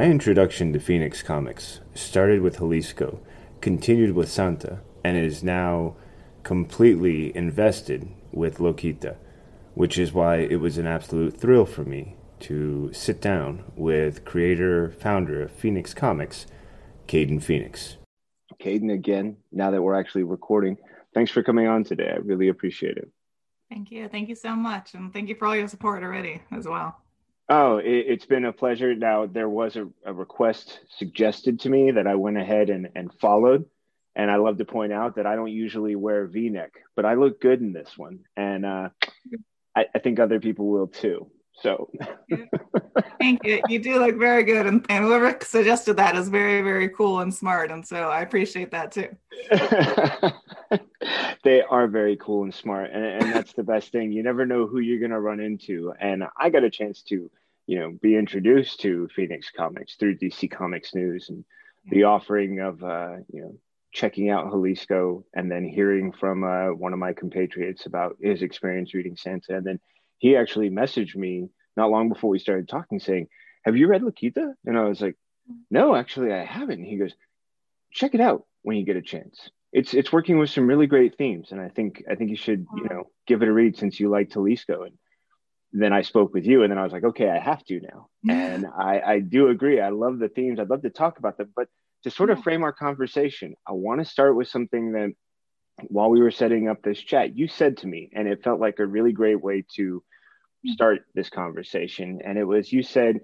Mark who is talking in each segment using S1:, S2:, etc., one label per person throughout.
S1: My introduction to Phoenix Comics started with Jalisco, continued with Santa, and is now completely invested with Loquita, which is why it was an absolute thrill for me to sit down with creator, founder of Phoenix Comics, Kayden Phoenix.
S2: Kayden, again, now that we're actually recording, thanks for coming on today. I really appreciate it.
S3: Thank you. Thank you so much. And thank you for all your support already as well.
S2: Oh, it, has been a pleasure. Now, there was a, a, request suggested to me that I went ahead and, and followed. And I love to point out that I don't usually wear v neck, but I look good in this one. And uh, I, I think other people will too. So
S3: thank you. You do look very good. And, and, whoever suggested that is very, very cool and smart. And so I appreciate that too.
S2: they are very cool and smart. And, and that's the best thing. You never know who you're going to run into. And I got a chance to, you know, be introduced to Phoenix Comics through DC Comics News and the offering of, uh, you know, checking out Jalisco and then hearing from uh, one of my compatriots about his experience reading Santa. And then he actually messaged me not long before we started talking saying, Have you read Loquita? And I was like, No, actually, I haven't. he goes, Check it out when you get a chance. It's it's working with some really great themes, and I think I think you should you know give it a read since you like Jalisco. And then I spoke with you, and then I was like, okay, I have to now. And I I do agree. I love the themes. I'd love to talk about them, but to sort of frame our conversation, I want to start with something that while we were setting up this chat, you said to me, and it felt like a really great way to mm. start this conversation. And it was you said,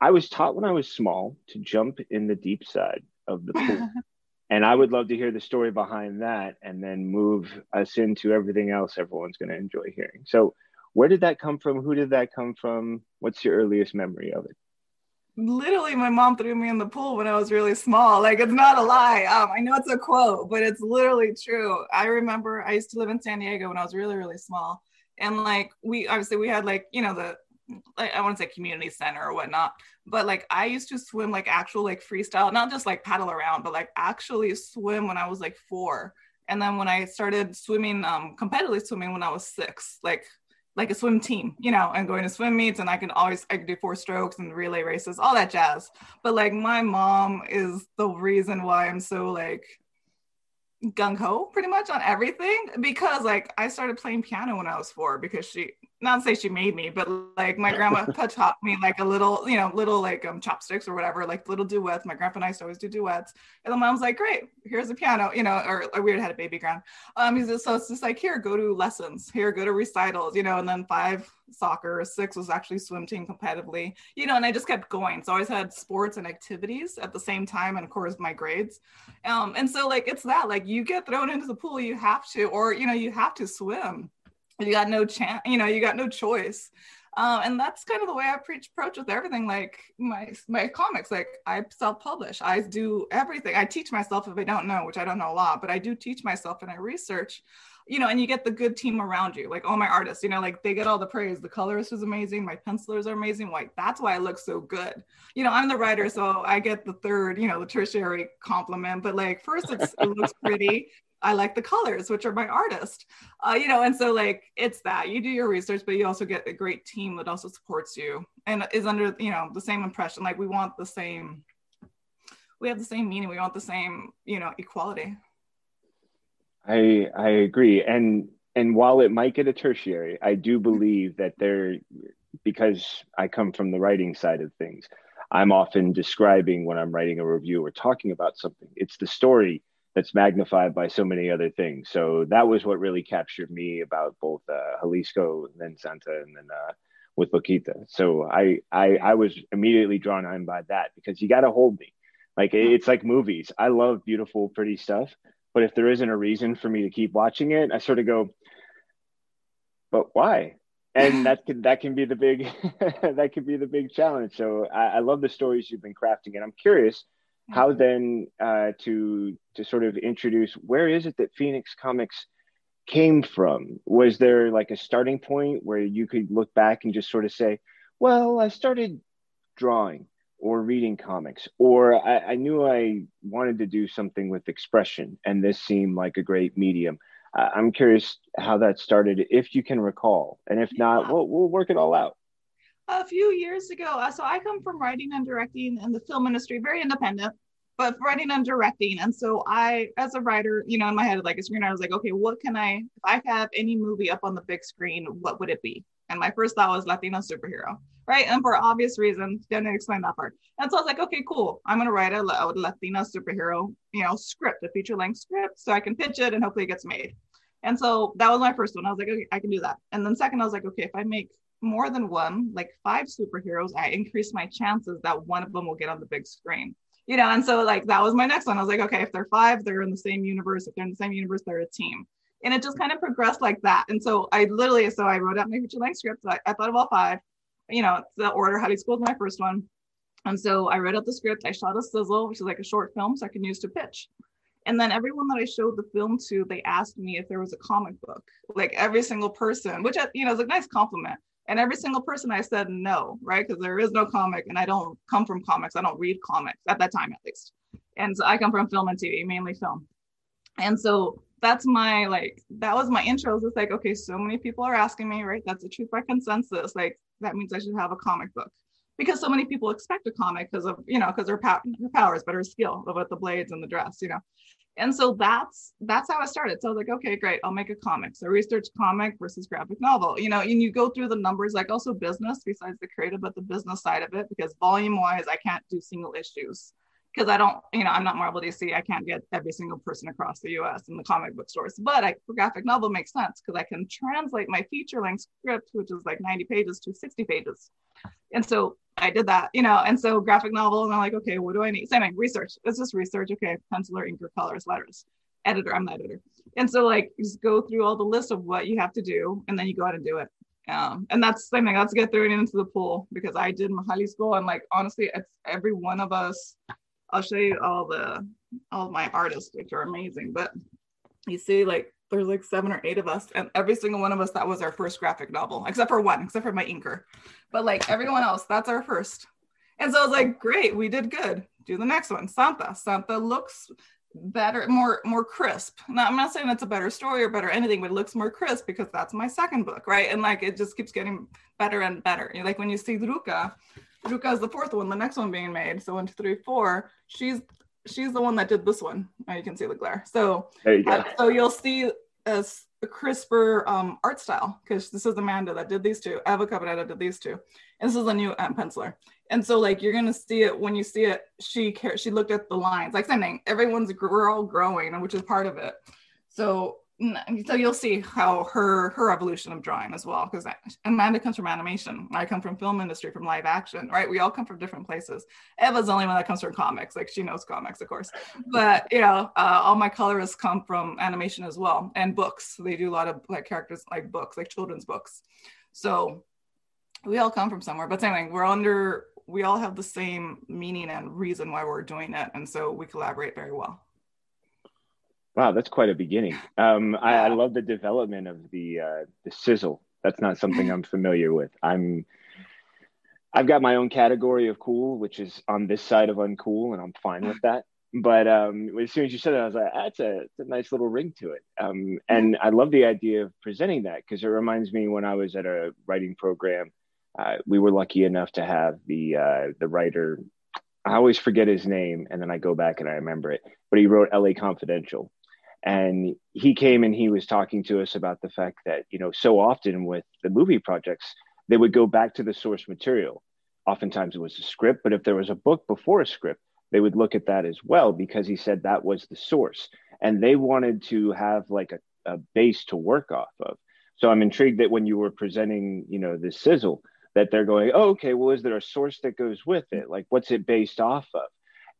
S2: I was taught when I was small to jump in the deep side of the pool. and I would love to hear the story behind that and then move us into everything else everyone's going to enjoy hearing. So, where did that come from? Who did that come from? What's your earliest memory of it?
S3: literally my mom threw me in the pool when I was really small. Like it's not a lie. Um, I know it's a quote, but it's literally true. I remember I used to live in San Diego when I was really, really small. And like we obviously we had like, you know, the like I want to say community center or whatnot, but like I used to swim like actual like freestyle, not just like paddle around, but like actually swim when I was like four. And then when I started swimming, um, competitively swimming when I was six, like like a swim team, you know, and going to swim meets and I can always I can do four strokes and relay races, all that jazz. But like my mom is the reason why I'm so like gung ho pretty much on everything because like I started playing piano when I was four because she not to say she made me, but like my grandma taught me like a little, you know, little like um chopsticks or whatever, like little duets. My grandpa and I used to always do duets. And the mom's like, great, here's a piano, you know, or, or we had a baby grand. Um, he's just, so it's just like, here, go to lessons, here, go to recitals, you know, and then five soccer, six was actually swim team competitively, you know, and I just kept going. So I always had sports and activities at the same time, and of course my grades. Um, and so like it's that, like you get thrown into the pool, you have to, or you know, you have to swim you got no chance you know you got no choice um, and that's kind of the way I preach approach with everything. Like my my comics, like I self-publish. I do everything. I teach myself if I don't know, which I don't know a lot, but I do teach myself and I research. You know, and you get the good team around you. Like all my artists, you know, like they get all the praise. The colorist is amazing. My pencilers are amazing. Like that's why I look so good. You know, I'm the writer, so I get the third, you know, the tertiary compliment. But like first, it's, it looks pretty. I like the colors, which are my artist. Uh, you know, and so like it's that you do your research, but you also get a great team that also supports you and is under, you know, the same impression. Like we want the same, we have the same meaning. We want the same, you know, equality.
S2: I I agree. And and while it might get a tertiary, I do believe that there because I come from the writing side of things, I'm often describing when I'm writing a review or talking about something. It's the story that's magnified by so many other things. So that was what really captured me about both uh, Jalisco, and then Santa, and then uh, with Loquita. So I, I I was immediately drawn on by that because you got to hold me. Like it's like movies. I love beautiful, pretty stuff, but if there isn't a reason for me to keep watching it, I sort of go, but why? And that can that can be the big that can be the big challenge. So I, I love the stories you've been crafting, and I'm curious how then uh, to to sort of introduce where is it that Phoenix Comics came from? Was there like a starting point where you could look back and just sort of say, well, I started drawing or reading comics, or I, I knew I wanted to do something with expression, and this seemed like a great medium. Uh, I'm curious how that started, if you can recall, and if not, we'll we'll work it all out.
S3: A few years ago. Uh, so I come from writing and directing in the film industry, very independent, but writing and directing. And so I, as a writer, you know, in my head, like a screenwriter, I was like, okay, what can I, if I have any movie up on the big screen, what would it be? And my first thought was Latino superhero, right? And for obvious reasons, didn't explain that part. And so I was like, okay, cool. I'm gonna write a, a Latina superhero, you know, script, a feature length script, so I can pitch it and hopefully it gets made. And so that was my first one. I was like, okay, I can do that. And then second, I was like, okay, if I make more than one, like five superheroes, I increase my chances that one of them will get on the big screen. You know, and so like that was my next one. I was like, okay, if they're five, they're in the same universe. If they're in the same universe, they're a team. And it just kind of progressed like that. And so I literally, so I wrote out my feature length script. I, I thought of all five. You know, the order How High School was my first one. And so I wrote out the script. I shot a sizzle, which is like a short film, so I can use to pitch. And then everyone that I showed the film to, they asked me if there was a comic book. Like every single person, which uh, you know is a nice compliment. And every single person I said no, right? Because there is no comic, and I don't come from comics. I don't read comics at that time, at least. And so I come from film and TV, mainly film. And so that's my like that was my intro. It's like, okay, so many people are asking me, right? That's a truth by consensus. Like that means I should have a comic book because so many people expect a comic because of you know because her, pow- her powers but her skill about the blades and the dress you know and so that's that's how I started. So I was like, okay, great, I'll make a comic. So research comic versus graphic novel. You know, and you go through the numbers, like also business besides the creative, but the business side of it, because volume wise, I can't do single issues because I don't, you know, I'm not Marvel DC. I can't get every single person across the US in the comic book stores. But I, graphic novel makes sense because I can translate my feature length script, which is like 90 pages to 60 pages. And so I did that, you know, and so graphic novel, and I'm like, okay, what do I need? Same thing, research. It's just research. Okay, penciler, inker, colors, letters. Editor, I'm the editor. And so like just go through all the list of what you have to do, and then you go out and do it. Um, and that's the same thing. Let's get thrown into the pool because I did Mahali school, and like honestly, it's every one of us. I'll show you all the all my artists, which are amazing. But you see, like there's like seven or eight of us, and every single one of us that was our first graphic novel, except for one, except for my inker. But like everyone else, that's our first. And so I was like, great, we did good. Do the next one, Santa. Santa looks better, more more crisp. Now I'm not saying it's a better story or better anything, but it looks more crisp because that's my second book, right? And like it just keeps getting better and better. You like when you see Druka, Druka is the fourth one, the next one being made. So one, two, three, four. She's she's the one that did this one. Oh, you can see the glare. So
S2: there you go. Uh,
S3: so you'll see a, a crisper um, art style because this is Amanda that did these two. Eva Cabrera did these two, and this is a new um, penciler. And so like you're gonna see it when you see it. She cared. She looked at the lines. Like saying everyone's we're all growing, which is part of it. So so you'll see how her her evolution of drawing as well because amanda comes from animation. I come from film industry from live action right? We all come from different places. Eva's the only one that comes from comics. Like she knows comics of course. But you know uh, all my colorists come from animation as well and books. They do a lot of like characters like books like children's books. So we all come from somewhere. But thing we're under we all have the same meaning and reason why we're doing it. And so we collaborate very well
S2: Wow, that's quite a beginning. Um, I, I, love the development of the uh, the sizzle. That's not something I'm familiar with. I'm I've got my own category of cool, which is on this side of uncool, and I'm fine with that. But um, as soon as you said it, I was like, that's a, that's a nice little ring to it. Um, and I love the idea of presenting that because it reminds me when I was at a writing program, uh, we were lucky enough to have the uh, the writer. I always forget his name, and then I go back and I remember it. But he wrote L.A. Confidential, and he came and he was talking to us about the fact that you know so often with the movie projects they would go back to the source material. Oftentimes it was a script but if there was a book before a script they would look at that as well because he said that was the source. And they wanted to have like a, a base to work off of. So i'm intrigued that when you were presenting you know this sizzle that they're going oh okay well is there a source that goes with it? Like what's it based off of?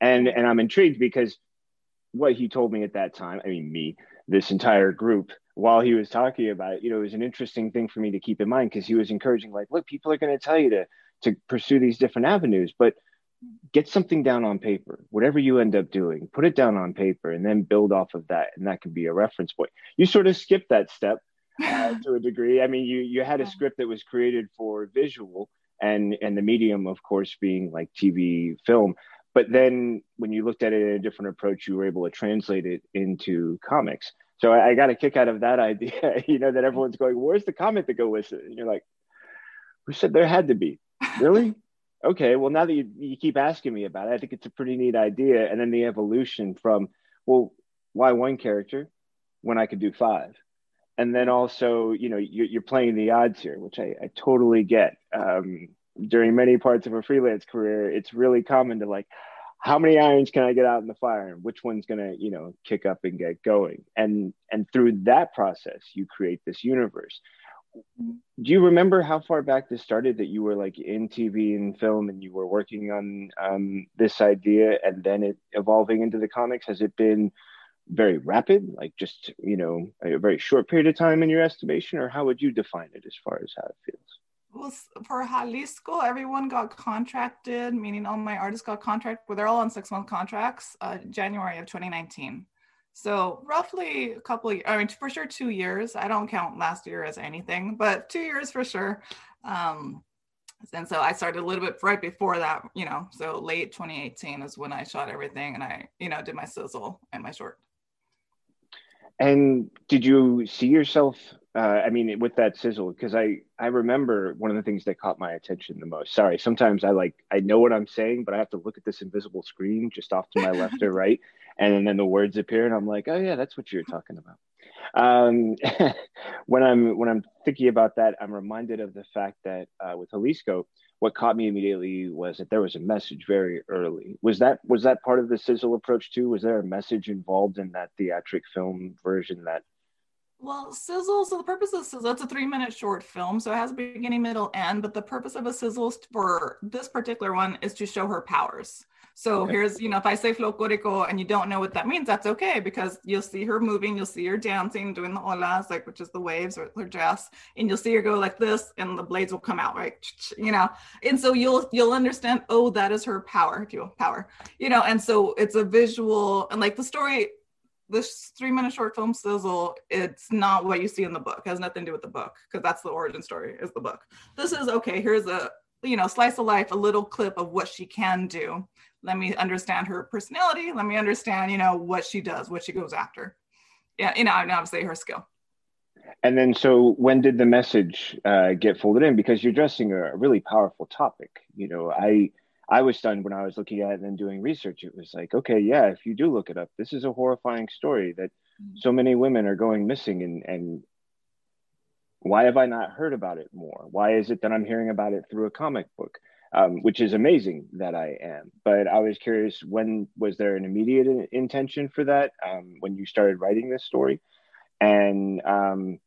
S2: And and i'm intrigued because what he told me at that time, I mean, me, this entire group, while he was talking about it, you know, it was an interesting thing for me to keep in mind because he was encouraging, like, look, people are going to tell you to to pursue these different avenues, but get something down on paper. Whatever you end up doing, put it down on paper, and then build off of that, and that can be a reference point. You sort of skipped that step uh, to a degree. I mean, you you had a script that was created for visual, and and the medium, of course, being like TV, film but then when you looked at it in a different approach you were able to translate it into comics so i, I got a kick out of that idea you know that everyone's going where's the comic to go with it and you're like who said there had to be really? Okay. Well, now that you, you keep asking me about it, I think it's a pretty neat idea. And then the evolution from, well, why one character when I could do five? And then also, you know, you're, you're playing the odds here, which I, I totally get. Um, during many parts of a freelance career, it's really common to like, how many irons can I get out in the fire and which one's going to, you know, kick up and get going? And and through that process, you create this universe. Do you remember how far back this started that you were like in TV and film and you were working on um, this idea and then it evolving into the comics? Has it been very rapid, like just, you know, a very short period of time in your estimation, or how would you define it as far as how it feels?
S3: Was for Jalisco, everyone got contracted, meaning all my artists got contract, well, they're all on six month contracts, uh, January of 2019. So roughly a couple of, I mean, for sure two years. I don't count last year as anything, but two years for sure. Um, and so I started a little bit right before that, you know, so late 2018 is when I shot everything and I, you know, did my sizzle and my short.
S2: And did you see yourself uh, I mean, with that sizzle, because I I remember one of the things that caught my attention the most. Sorry, sometimes I like I know what I'm saying, but I have to look at this invisible screen just off to my left or right, and then the words appear, and I'm like, oh yeah, that's what you're talking about. Um, when I'm when I'm thinking about that, I'm reminded of the fact that uh, with Jalisco, what caught me immediately was that there was a message very early. Was that was that part of the sizzle approach too? Was there a message involved in that theatric film version that
S3: well, Sizzle, so the purpose of Sizzle, it's a three minute short film. So it has a beginning, middle, end. But the purpose of a Sizzle for this particular one is to show her powers. So okay. here's, you know, if I say folklorico and you don't know what that means, that's okay because you'll see her moving, you'll see her dancing, doing the olas, like which is the waves or her dress, and you'll see her go like this, and the blades will come out, right? You know, and so you'll you'll understand, oh, that is her power, if you power, you know, and so it's a visual and like the story this three minute short film sizzle it's not what you see in the book. It has nothing to do with the book because that's the origin story is the book. This is okay here's a you know slice of life a little clip of what she can do. Let me understand her personality. Let me understand you know what she does what she goes after. Yeah you know and obviously her skill.
S2: And then so when did the message uh, get folded in? Because you're addressing a really powerful topic. You know i I was stunned when I was looking at it and doing research. It was like, okay, yeah, if you do look it up, this is a horrifying story that mm-hmm. so many women are going missing and and why have I not heard about it more? Why is it that I'm hearing about it through a comic book? Um, which is amazing that I am. But I was curious, when was there an immediate in- intention for that um, when you started writing this story, and um,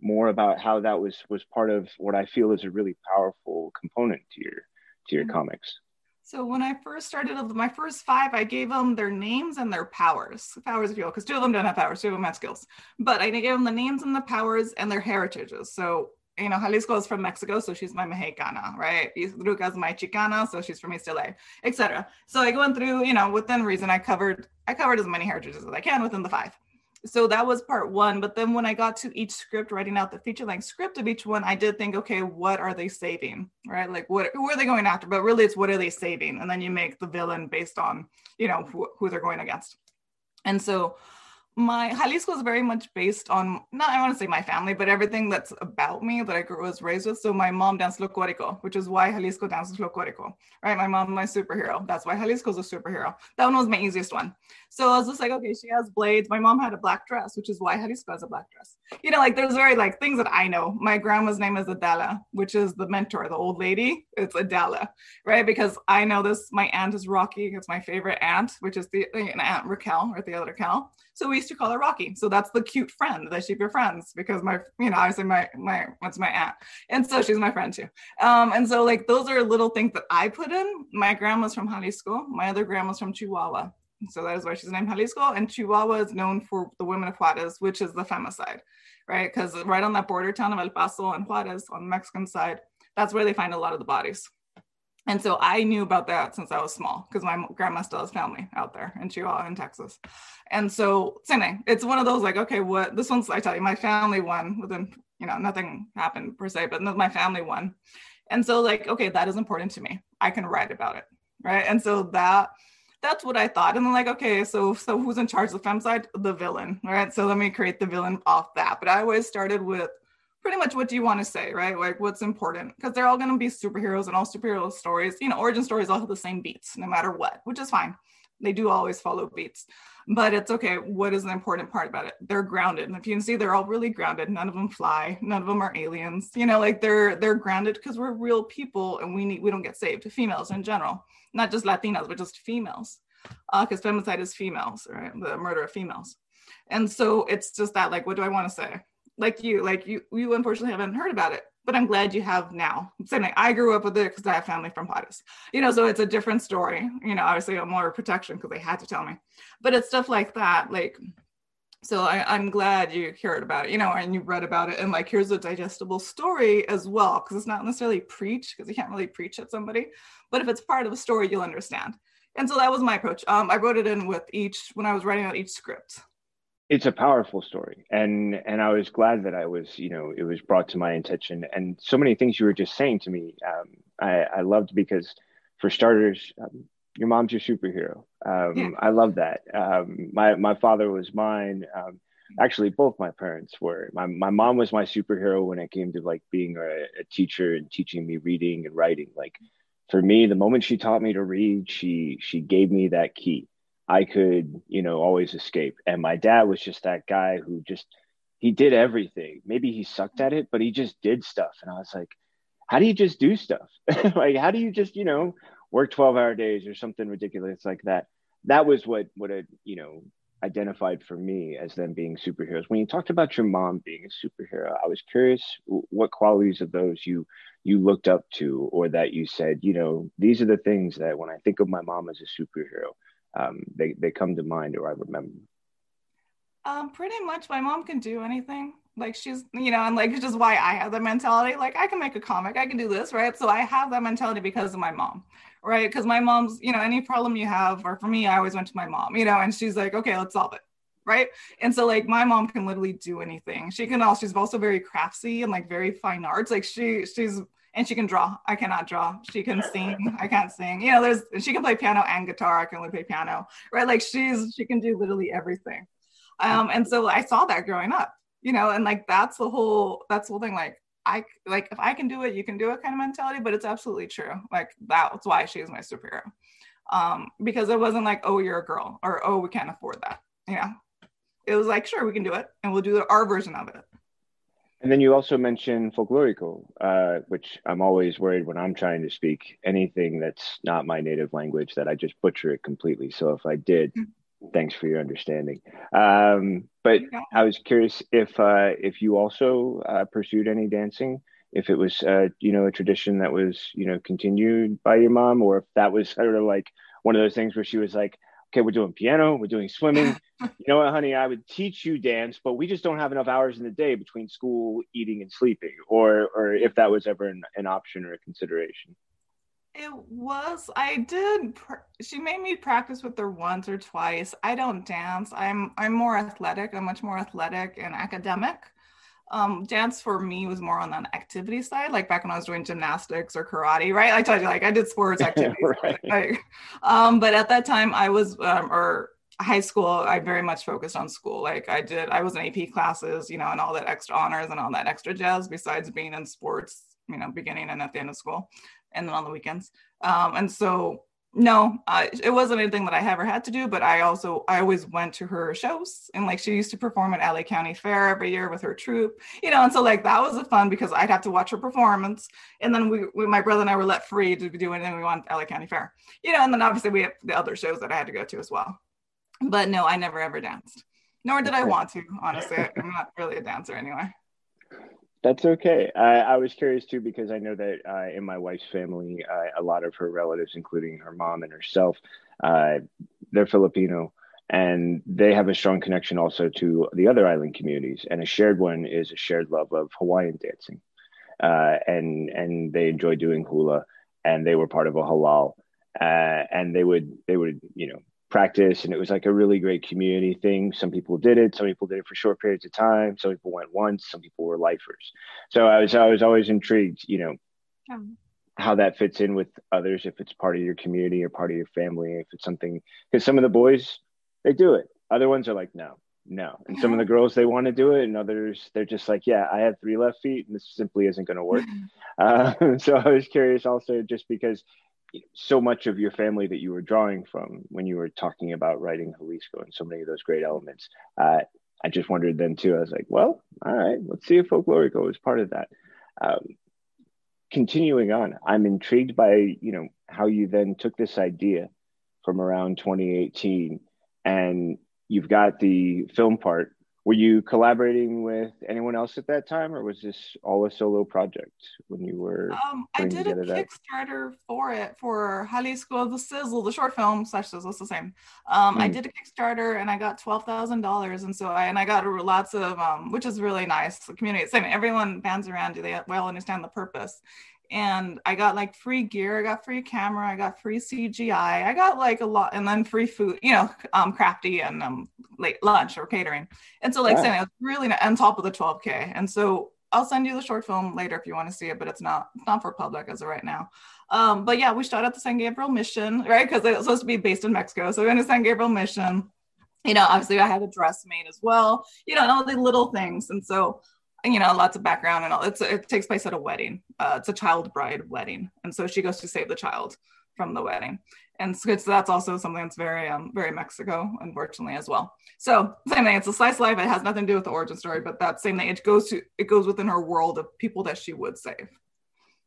S2: more about how that was was part of what I feel is a really powerful component to your to your mm-hmm. comics?
S3: So when I first started, my first five, I gave them their names and their powers. Powers, if you will, because two of them don't have powers, two of them have skills. But I gave them the names and the powers and their heritages. So you know, Jalisco is from Mexico, so she's my Mexicana, right? Ruca is my Chicana, so she's from East LA, etc. So I went through, you know, within reason, I covered I covered as many heritages as I can within the five so that was part one but then when i got to each script writing out the feature length script of each one i did think okay what are they saving right like what who are they going after but really it's what are they saving and then you make the villain based on you know who, who they're going against and so my Jalisco is very much based on not I want to say my family, but everything that's about me that I grew was raised with. So my mom danced folklorico, which is why Jalisco dances folklorico, right? My mom, my superhero. That's why Jalisco's a superhero. That one was my easiest one. So I was just like, okay, she has blades. My mom had a black dress, which is why Jalisco has a black dress. You know, like there's very like things that I know. My grandma's name is Adela, which is the mentor, the old lady. It's Adela, right? Because I know this. My aunt is Rocky. It's my favorite aunt, which is the aunt Raquel or the other Raquel. So we used to call her Rocky. So that's the cute friend that she befriends because my, you know, obviously my my that's my aunt, and so she's my friend too. Um, and so like those are little things that I put in. My grandma's from Jalisco. My other grandma's from Chihuahua. So that is why she's named Jalisco. And Chihuahua is known for the women of Juarez, which is the femicide, right? Because right on that border town of El Paso and Juarez on the Mexican side, that's where they find a lot of the bodies. And so I knew about that since I was small because my grandma still has family out there in Chihuahua in Texas. And so same thing. It's one of those like, okay, what this one's I tell you, my family won within, you know, nothing happened per se, but my family won. And so like, okay, that is important to me. I can write about it. Right. And so that that's what I thought. And I'm like, okay, so so who's in charge of the femicide? The villain. Right. So let me create the villain off that. But I always started with pretty much what do you want to say, right? Like what's important because they're all going to be superheroes and all superhero stories, you know, origin stories all have the same beats no matter what, which is fine. They do always follow beats, but it's okay. What is the important part about it? They're grounded. And if you can see, they're all really grounded. None of them fly. None of them are aliens. You know, like they're they're grounded because we're real people and we need we don't get saved. Females in general, not just Latinas, but just females, because uh, femicide is females, right? The murder of females. And so it's just that, like, what do I want to say? Like you, like you, you unfortunately haven't heard about it, but I'm glad you have now. Same thing. I grew up with it because I have family from Juarez, you know, so it's a different story. You know, obviously I'm more protection because they had to tell me, but it's stuff like that. Like, so I, am glad you heard about it, you know, and you read about it. And like, here's a digestible story as well, because it's not necessarily preach, because you can't really preach at somebody. But if it's part of a story, you'll understand. And so that was my approach. Um, I wrote it in with each when I was writing out each script
S2: it's a powerful story and and i was glad that i was you know it was brought to my attention and so many things you were just saying to me um, I, I loved because for starters um, your mom's your superhero um, yeah. i love that um, my my father was mine um, actually both my parents were my, my mom was my superhero when it came to like being a, a teacher and teaching me reading and writing like for me the moment she taught me to read she she gave me that key I could, you know, always escape. And my dad was just that guy who just he did everything. Maybe he sucked at it, but he just did stuff. And I was like, how do you just do stuff? like how do you just, you know, work 12 hour days or something ridiculous like that? That was what what it, you know, identified for me as them being superheroes. When you talked about your mom being a superhero, I was curious what qualities of those you you looked up to or that you said, you know, these are the things that when I think of my mom as a superhero, um, they, they come to mind or I remember?
S3: Um, pretty much my mom can do anything. Like she's, you know, and like it's just why I have the mentality. Like I can make a comic, I can do this, right? So I have that mentality because of my mom, right? Because my mom's, you know, any problem you have, or for me, I always went to my mom, you know, and she's like, okay, let's solve it right and so like my mom can literally do anything she can also she's also very craftsy and like very fine arts like she she's and she can draw. I cannot draw. She can sing. I can't sing. You know, there's she can play piano and guitar. I can only play piano, right? Like she's she can do literally everything. Um, and so I saw that growing up, you know, and like that's the whole that's the whole thing. Like I like if I can do it, you can do it kind of mentality. But it's absolutely true. Like that's why she's my superhero. Um, because it wasn't like, oh, you're a girl, or oh, we can't afford that. You know, it was like, sure, we can do it, and we'll do our version of it.
S2: And then you also mentioned folklorico, uh, which I'm always worried when I'm trying to speak anything that's not my native language that I just butcher it completely. So if I did, mm-hmm. Thanks for your understanding. Um, but I was curious if uh, if you also uh, pursued any dancing, if it was uh, you know a tradition that was you know continued by your mom, or if that was sort of like one of those things where she was like, okay, we're doing piano, we're doing swimming. you know what, honey, I would teach you dance, but we just don't have enough hours in the day between school, eating, and sleeping, or or if that was ever an, an option or a consideration.
S3: It was. I did. She made me practice with her once or twice. I don't dance. I'm I'm more athletic. I'm much more athletic and academic um, dance for me was more on the activity side, like back when I was doing gymnastics or karate, right? I told you, like I did sports activities, right. like, um, but at that time I was, um, or high school, I very much focused on school. Like I did, I was in AP classes, you know, and all that extra honors and all that extra jazz besides being in sports, you know, beginning and at the end of school and then on the weekends. Um, and so no uh, it wasn't anything that i ever had to do but i also i always went to her shows and like she used to perform at la county fair every year with her troupe you know and so like that was a fun because i'd have to watch her performance and then we, we my brother and i were let free to do anything we want at la county fair you know and then obviously we have the other shows that i had to go to as well. But no i never ever danced nor did i want to honestly. I'm not really a dancer anyway
S2: that's okay. I, I, was curious too because I know that uh, in my wife's family, uh, a lot of her relatives, including her mom and herself, uh, they're Filipino, and they have a strong connection also to the other island communities. And a shared one is a shared love of Hawaiian dancing, uh, and and they enjoy doing hula, and they were part of a halau, uh, and they would they would you know practice and it was like a really great community thing. Some people did it some people did it for short periods of time some people went once some people were lifers. So i was i was always intrigued you know how that fits in with others if it's part of your community or part of your family if it's something because some of the boys they do it. Other ones are like no no. And some of the girls they want to do it, and others they're just like, yeah, I have three left feet, and this simply isn't going to work. uh, so I was curious also, just because so much of your family that you were drawing from when you were talking about writing Jalisco and so many of those great elements. Uh, I just wondered then too. I was like, well, all right, let's see if Folklorico is part of that. Um, continuing on, I'm intrigued by you know how you then took this idea from around 2018 and you've got the film part. Were you collaborating with anyone else at that time, or was this all a solo project when you were?
S3: Um, I did a Kickstarter that? for it for Jalisco the Sizzle, the short film slash Sizzle, it's the same. Um, mm. I hmm. did a Kickstarter and I got twelve thousand dollars, and so I and I got lots of um, which is really nice. The community, same. Everyone bands around. Do they well understand the purpose? And I got like free gear, I got free camera, I got free CGI, I got like a lot, and then free food, you know, um, crafty and um, late lunch or catering. And so, like, yeah. saying it was really on top of the 12k. And so, I'll send you the short film later if you want to see it, but it's not it's not for public as of right now. Um, but yeah, we shot at the San Gabriel Mission, right? Because it's supposed to be based in Mexico, so we went to San Gabriel Mission. You know, obviously, I had a dress made as well. You know, and all the little things, and so you know, lots of background and all. It's it takes place at a wedding. Uh, it's a child bride wedding, and so she goes to save the child from the wedding, and so, so that's also something that's very um very Mexico, unfortunately as well. So same thing. It's a slice life. It has nothing to do with the origin story, but that same thing. It goes to it goes within her world of people that she would save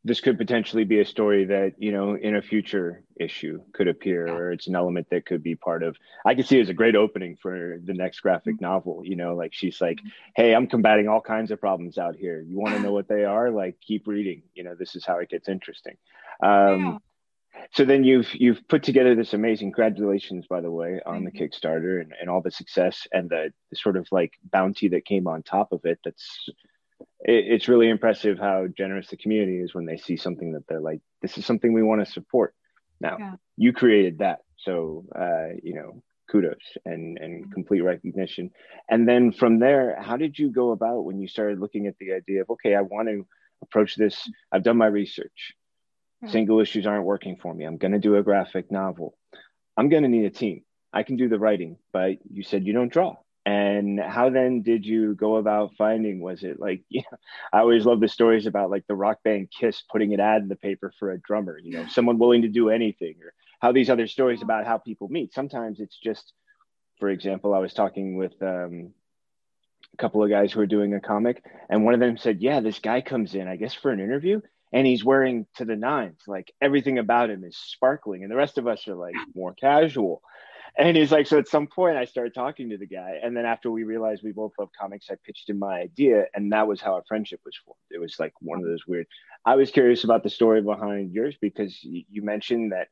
S2: this could potentially be a story that you know in a future issue could appear or it's an element that could be part of i could see it as a great opening for the next graphic mm-hmm. novel you know like she's like mm-hmm. hey i'm combating all kinds of problems out here you want to know what they are like keep reading you know this is how it gets interesting um, yeah. so then you've you've put together this amazing congratulations by the way on the kickstarter and, and all the success and the, the sort of like bounty that came on top of it that's it, it's really impressive how generous the community is when they see something that they're like, this is something we want to support. Now, yeah. you created that, so uh, you know, kudos and and mm-hmm. complete recognition. And then from there, how did you go about when you started looking at the idea of okay, I want to approach this. I've done my research. Single issues aren't working for me. I'm going to do a graphic novel. I'm going to need a team. I can do the writing, but you said you don't draw and how then did you go about finding was it like yeah i always love the stories about like the rock band kiss putting an ad in the paper for a drummer you know someone willing to do anything or how these other stories about how people meet. Sometimes it's just for example i was talking with um, a couple of guys who are doing a comic and one of them said yeah this guy comes in i guess for an interview and he's wearing to the nines. Like everything about him is sparkling. And the rest of us are like more casual and he's like, so at some point I started talking to the guy. And then after we realized we both love comics, I pitched him my idea. And that was how our friendship was formed. It was like one of those weird. I was curious about the story behind yours because you mentioned that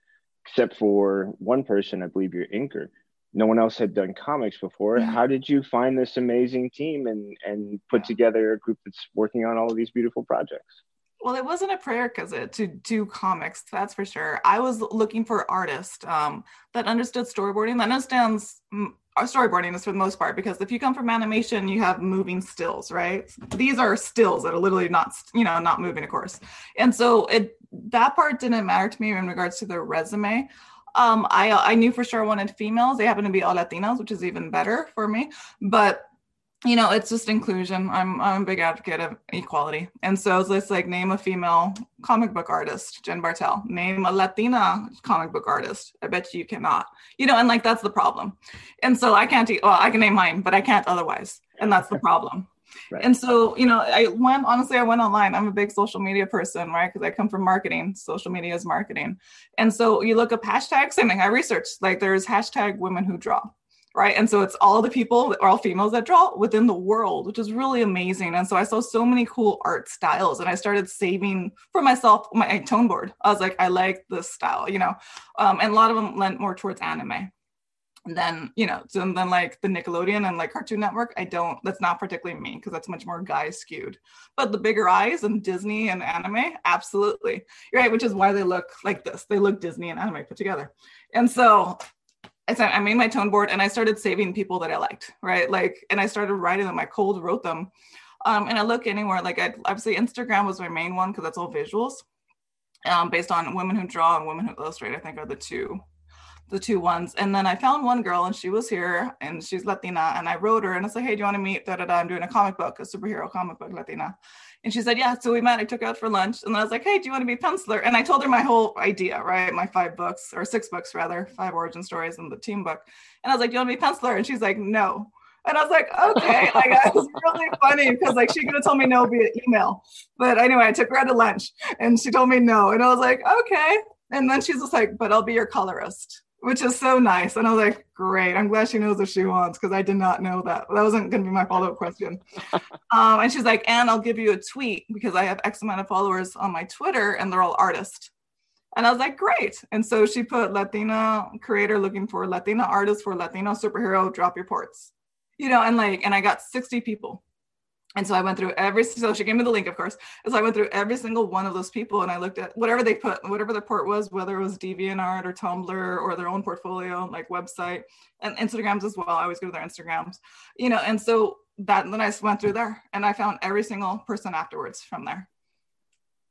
S2: except for one person, I believe you're inker. No one else had done comics before. How did you find this amazing team and and put together a group that's working on all of these beautiful projects?
S3: Well it wasn't a prerequisite to do comics that's for sure i was looking for artists um, that understood storyboarding that understands mm, storyboarding is for the most part because if you come from animation you have moving stills right these are stills that are literally not you know not moving of course and so it that part didn't matter to me in regards to the resume um, I, I knew for sure I wanted females. They happen to be all Latinas, which is even better for me. But you know, it's just inclusion. I'm I'm a big advocate of equality. And so it's like name a female comic book artist, Jen Bartel. Name a Latina comic book artist. I bet you cannot. You know, and like that's the problem. And so I can't well, I can name mine, but I can't otherwise. And that's the problem. Right. And so, you know, I went honestly, I went online. I'm a big social media person, right? Because I come from marketing. Social media is marketing. And so you look up hashtags, same thing. I researched like there's hashtag women who draw right? And so it's all the people, all females that draw within the world, which is really amazing. And so I saw so many cool art styles, and I started saving for myself my tone board. I was like, I like this style, you know, um, and a lot of them lent more towards anime. And then, you know, so then like the Nickelodeon and like Cartoon Network, I don't, that's not particularly me because that's much more guy skewed. But the bigger eyes and Disney and anime, absolutely. Right. Which is why they look like this. They look Disney and anime put together. And so I made my tone board and I started saving people that I liked, right? Like, and I started writing them. I cold wrote them, um, and I look anywhere. Like, I obviously Instagram was my main one because that's all visuals, um, based on women who draw and women who illustrate. I think are the two the two ones. And then I found one girl and she was here and she's Latina. And I wrote her and I said, Hey, do you want to meet? Da, da, da. I'm doing a comic book, a superhero comic book, Latina. And she said, Yeah. So we met. I took her out for lunch. And I was like, Hey, do you want to be penciler? And I told her my whole idea, right? My five books or six books rather, five origin stories and the team book. And I was like, Do you want to be penciler? And she's like, No. And I was like, okay, like it was really funny because like she could have told me no via email. But anyway, I took her out to lunch and she told me no. And I was like, okay. And then she's just like, but I'll be your colorist which is so nice. And I was like, great. I'm glad she knows what she wants because I did not know that. That wasn't going to be my follow up question. um, and she's like, and I'll give you a tweet because I have X amount of followers on my Twitter and they're all artists. And I was like, great. And so she put Latina creator looking for Latina artist for Latino superhero, drop your ports. You know, and like, and I got 60 people and so I went through every, so she gave me the link, of course. And so I went through every single one of those people and I looked at whatever they put, whatever the port was, whether it was DeviantArt or Tumblr or their own portfolio, like website and Instagrams as well. I always go to their Instagrams, you know, and so that, then I went through there and I found every single person afterwards from there.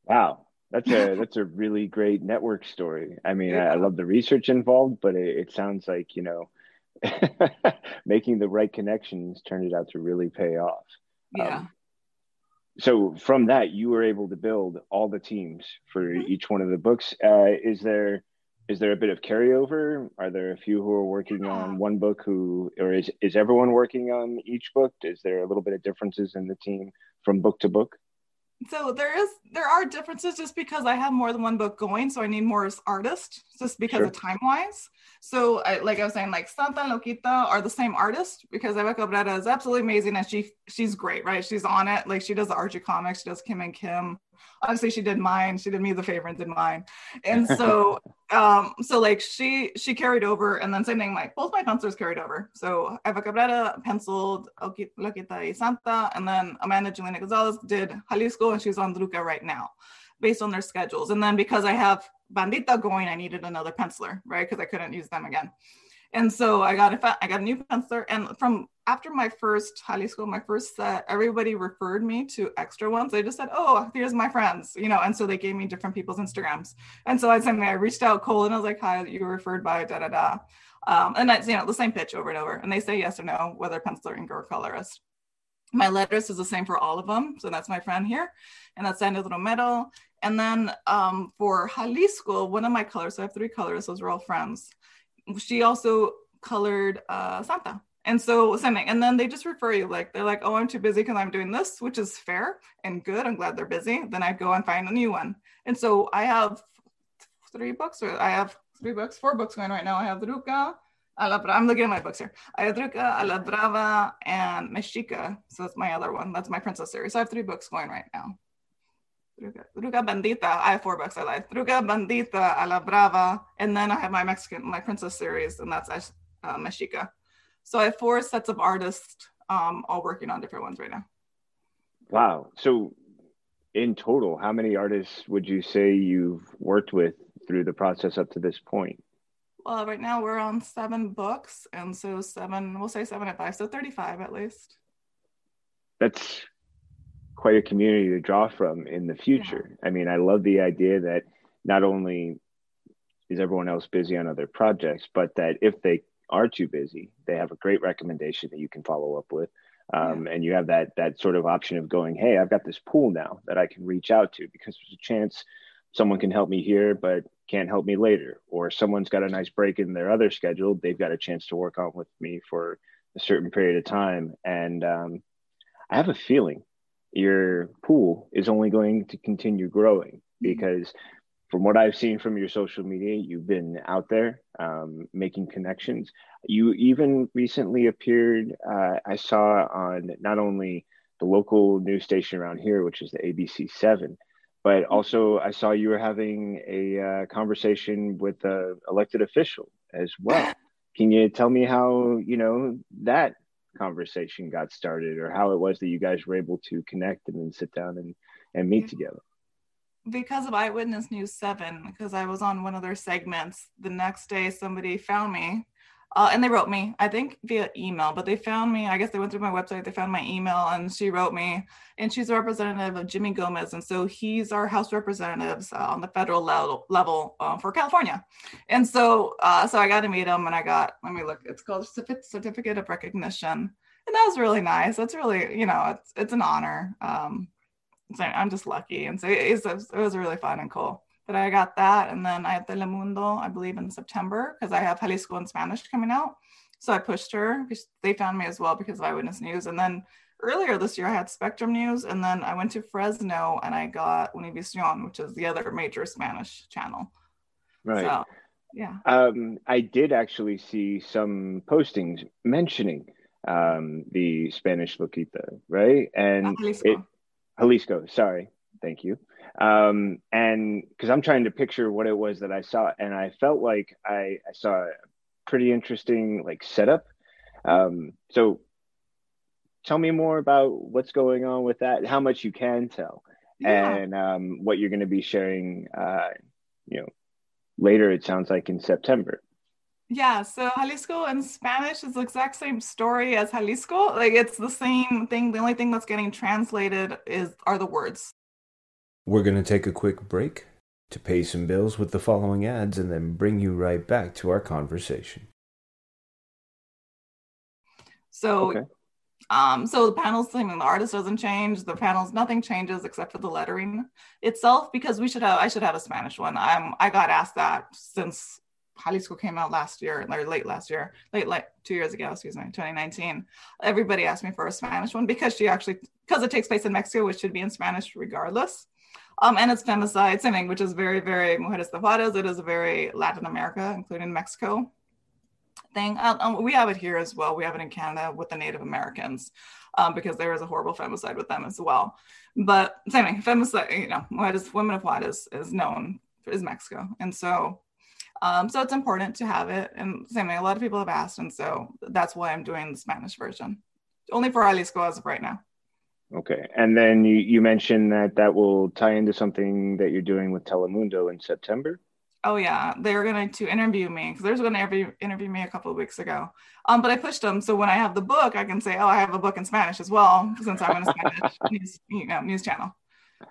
S2: Wow. That's a, that's a really great network story. I mean, yeah. I, I, love the research involved, but it, it sounds like, you know, making the right connections turned it out to really pay off.
S3: Yeah. Um,
S2: so from that, you were able to build all the teams for mm-hmm. each one of the books. Uh, is there is there a bit of carryover? Are there a few who are working on one book who, or is is everyone working on each book? Is there a little bit of differences in the team from book to book?
S3: So there is there are differences just because I have more than one book going, so I need more artists just because sure. of time wise. So I, like I was saying, like Santa and Loquita are the same artist because Eva Cabrera is absolutely amazing and she she's great, right? She's on it. Like she does the Archie comics, she does Kim and Kim obviously she did mine. She did me the favor and did mine. And so um so like she she carried over and then same thing like both my pencilers carried over. So eva cabrera penciled loquita y santa and then amanda jelena gonzalez did jalisco and she's on druka right now based on their schedules. And then because i have bandita going i needed another penciler right? Because i couldn't use them again. And so I got a I got a new penciler, and from after my first Jalisco, my first set, everybody referred me to extra ones. They just said, "Oh, here's my friends," you know, and so they gave me different people's Instagrams. And so I sent I reached out Cole and I was like, "Hi, you were referred by da da da," um, and that's you know the same pitch over and over, and they say yes or no whether penciler, ink, or colorist. My letters is the same for all of them, so that's my friend here, and that's Sandra Romero. And then um, for Jalisco, one of my colors, so I have three colors, those are all friends she also colored uh, Santa. And so sending, and then they just refer you like they're like, oh, I'm too busy because I'm doing this, which is fair and good. I'm glad they're busy. Then I go and find a new one. And so I have three books, or I have three books, four books going right now. I have Druka, I'm looking at my books here. I have Druka, A la Brava, and Mexica. So that's my other one. That's my princess series. So I have three books going right now. Druga Bandita. I have four books I like. Druga Bandita, A la Brava. And then I have my Mexican, my princess series, and that's uh, Mexica. So I have four sets of artists um, all working on different ones right now.
S2: Wow. So in total, how many artists would you say you've worked with through the process up to this point?
S3: Well, right now we're on seven books. And so seven, we'll say seven at five. So 35 at least.
S2: That's quite a community to draw from in the future. Yeah. I mean, I love the idea that not only is everyone else busy on other projects, but that if they are too busy, they have a great recommendation that you can follow up with. Um, yeah. And you have that that sort of option of going, hey, I've got this pool now that I can reach out to because there's a chance someone can help me here, but can't help me later. Or someone's got a nice break in their other schedule. They've got a chance to work on with me for a certain period of time. And um, I have a feeling your pool is only going to continue growing mm-hmm. because from what I've seen from your social media, you've been out there um, making connections. You even recently appeared, uh, I saw on not only the local news station around here, which is the ABC 7, but mm-hmm. also I saw you were having a uh, conversation with an elected official as well. Can you tell me how, you know, that conversation got started or how it was that you guys were able to connect and then sit down and, and meet together
S3: because of eyewitness news 7 because i was on one of their segments the next day somebody found me Uh, and they wrote me, I think via email, but they found me. I guess they went through my website, they found my email, and she wrote me. And she's a representative of Jimmy Gomez. And so he's our House representatives uh, on the federal level, level uh, for California. And so uh, so I got to meet him and I got, let me look, it's called Certificate of Recognition. And that was really nice. That's really, you know, it's, it's an honor. Um, so I'm just lucky. And so it, it was really fun and cool but I got that. And then I had Telemundo, I believe in September, because I have Jalisco in Spanish coming out. So I pushed her. Because they found me as well because of Eyewitness News. And then earlier this year, I had Spectrum News. And then I went to Fresno and I got Univision, which is the other major Spanish channel.
S2: Right. So,
S3: yeah.
S2: Um, I did actually see some postings mentioning um, the Spanish Loquita, right? And.
S3: It,
S2: Jalisco, sorry. Thank you um, and because I'm trying to picture what it was that I saw, and I felt like I, I saw a pretty interesting like setup. Um, so tell me more about what's going on with that, how much you can tell, yeah. and um, what you're going to be sharing. Uh, you know, later. It sounds like in September.
S3: Yeah, so Jalisco in Spanish is the exact same story as Jalisco. Like it's the same thing. The only thing that's getting translated is are the words.
S1: We're going to take a quick break to pay some bills with the following ads and then bring you right back to our conversation.
S3: So, okay. um, so the panels, I mean, the artist doesn't change. The panels, nothing changes except for the lettering itself. Because we should have, I should have a Spanish one. I'm, I got asked that since Jalisco came out last year, or late last year, late like two years ago, excuse me, 2019. Everybody asked me for a Spanish one because she actually, because it takes place in Mexico, which should be in Spanish regardless. Um, and it's femicide singing, which is very, very mujeres de tapadas. It is a very Latin America, including Mexico thing. Um, um, we have it here as well. We have it in Canada with the Native Americans um, because there is a horrible femicide with them as well. But same thing, femicide, you know, mujeres, women of Juarez is known is Mexico. And so, um, so it's important to have it. And same thing, a lot of people have asked. And so that's why I'm doing the Spanish version, only for Jalisco as of right now.
S2: Okay. And then you, you mentioned that that will tie into something that you're doing with Telemundo in September.
S3: Oh yeah, they're going to interview me because they're going to interview, interview me a couple of weeks ago. Um, but I pushed them so when I have the book, I can say, oh, I have a book in Spanish as well since I'm in a Spanish news, you know, news channel.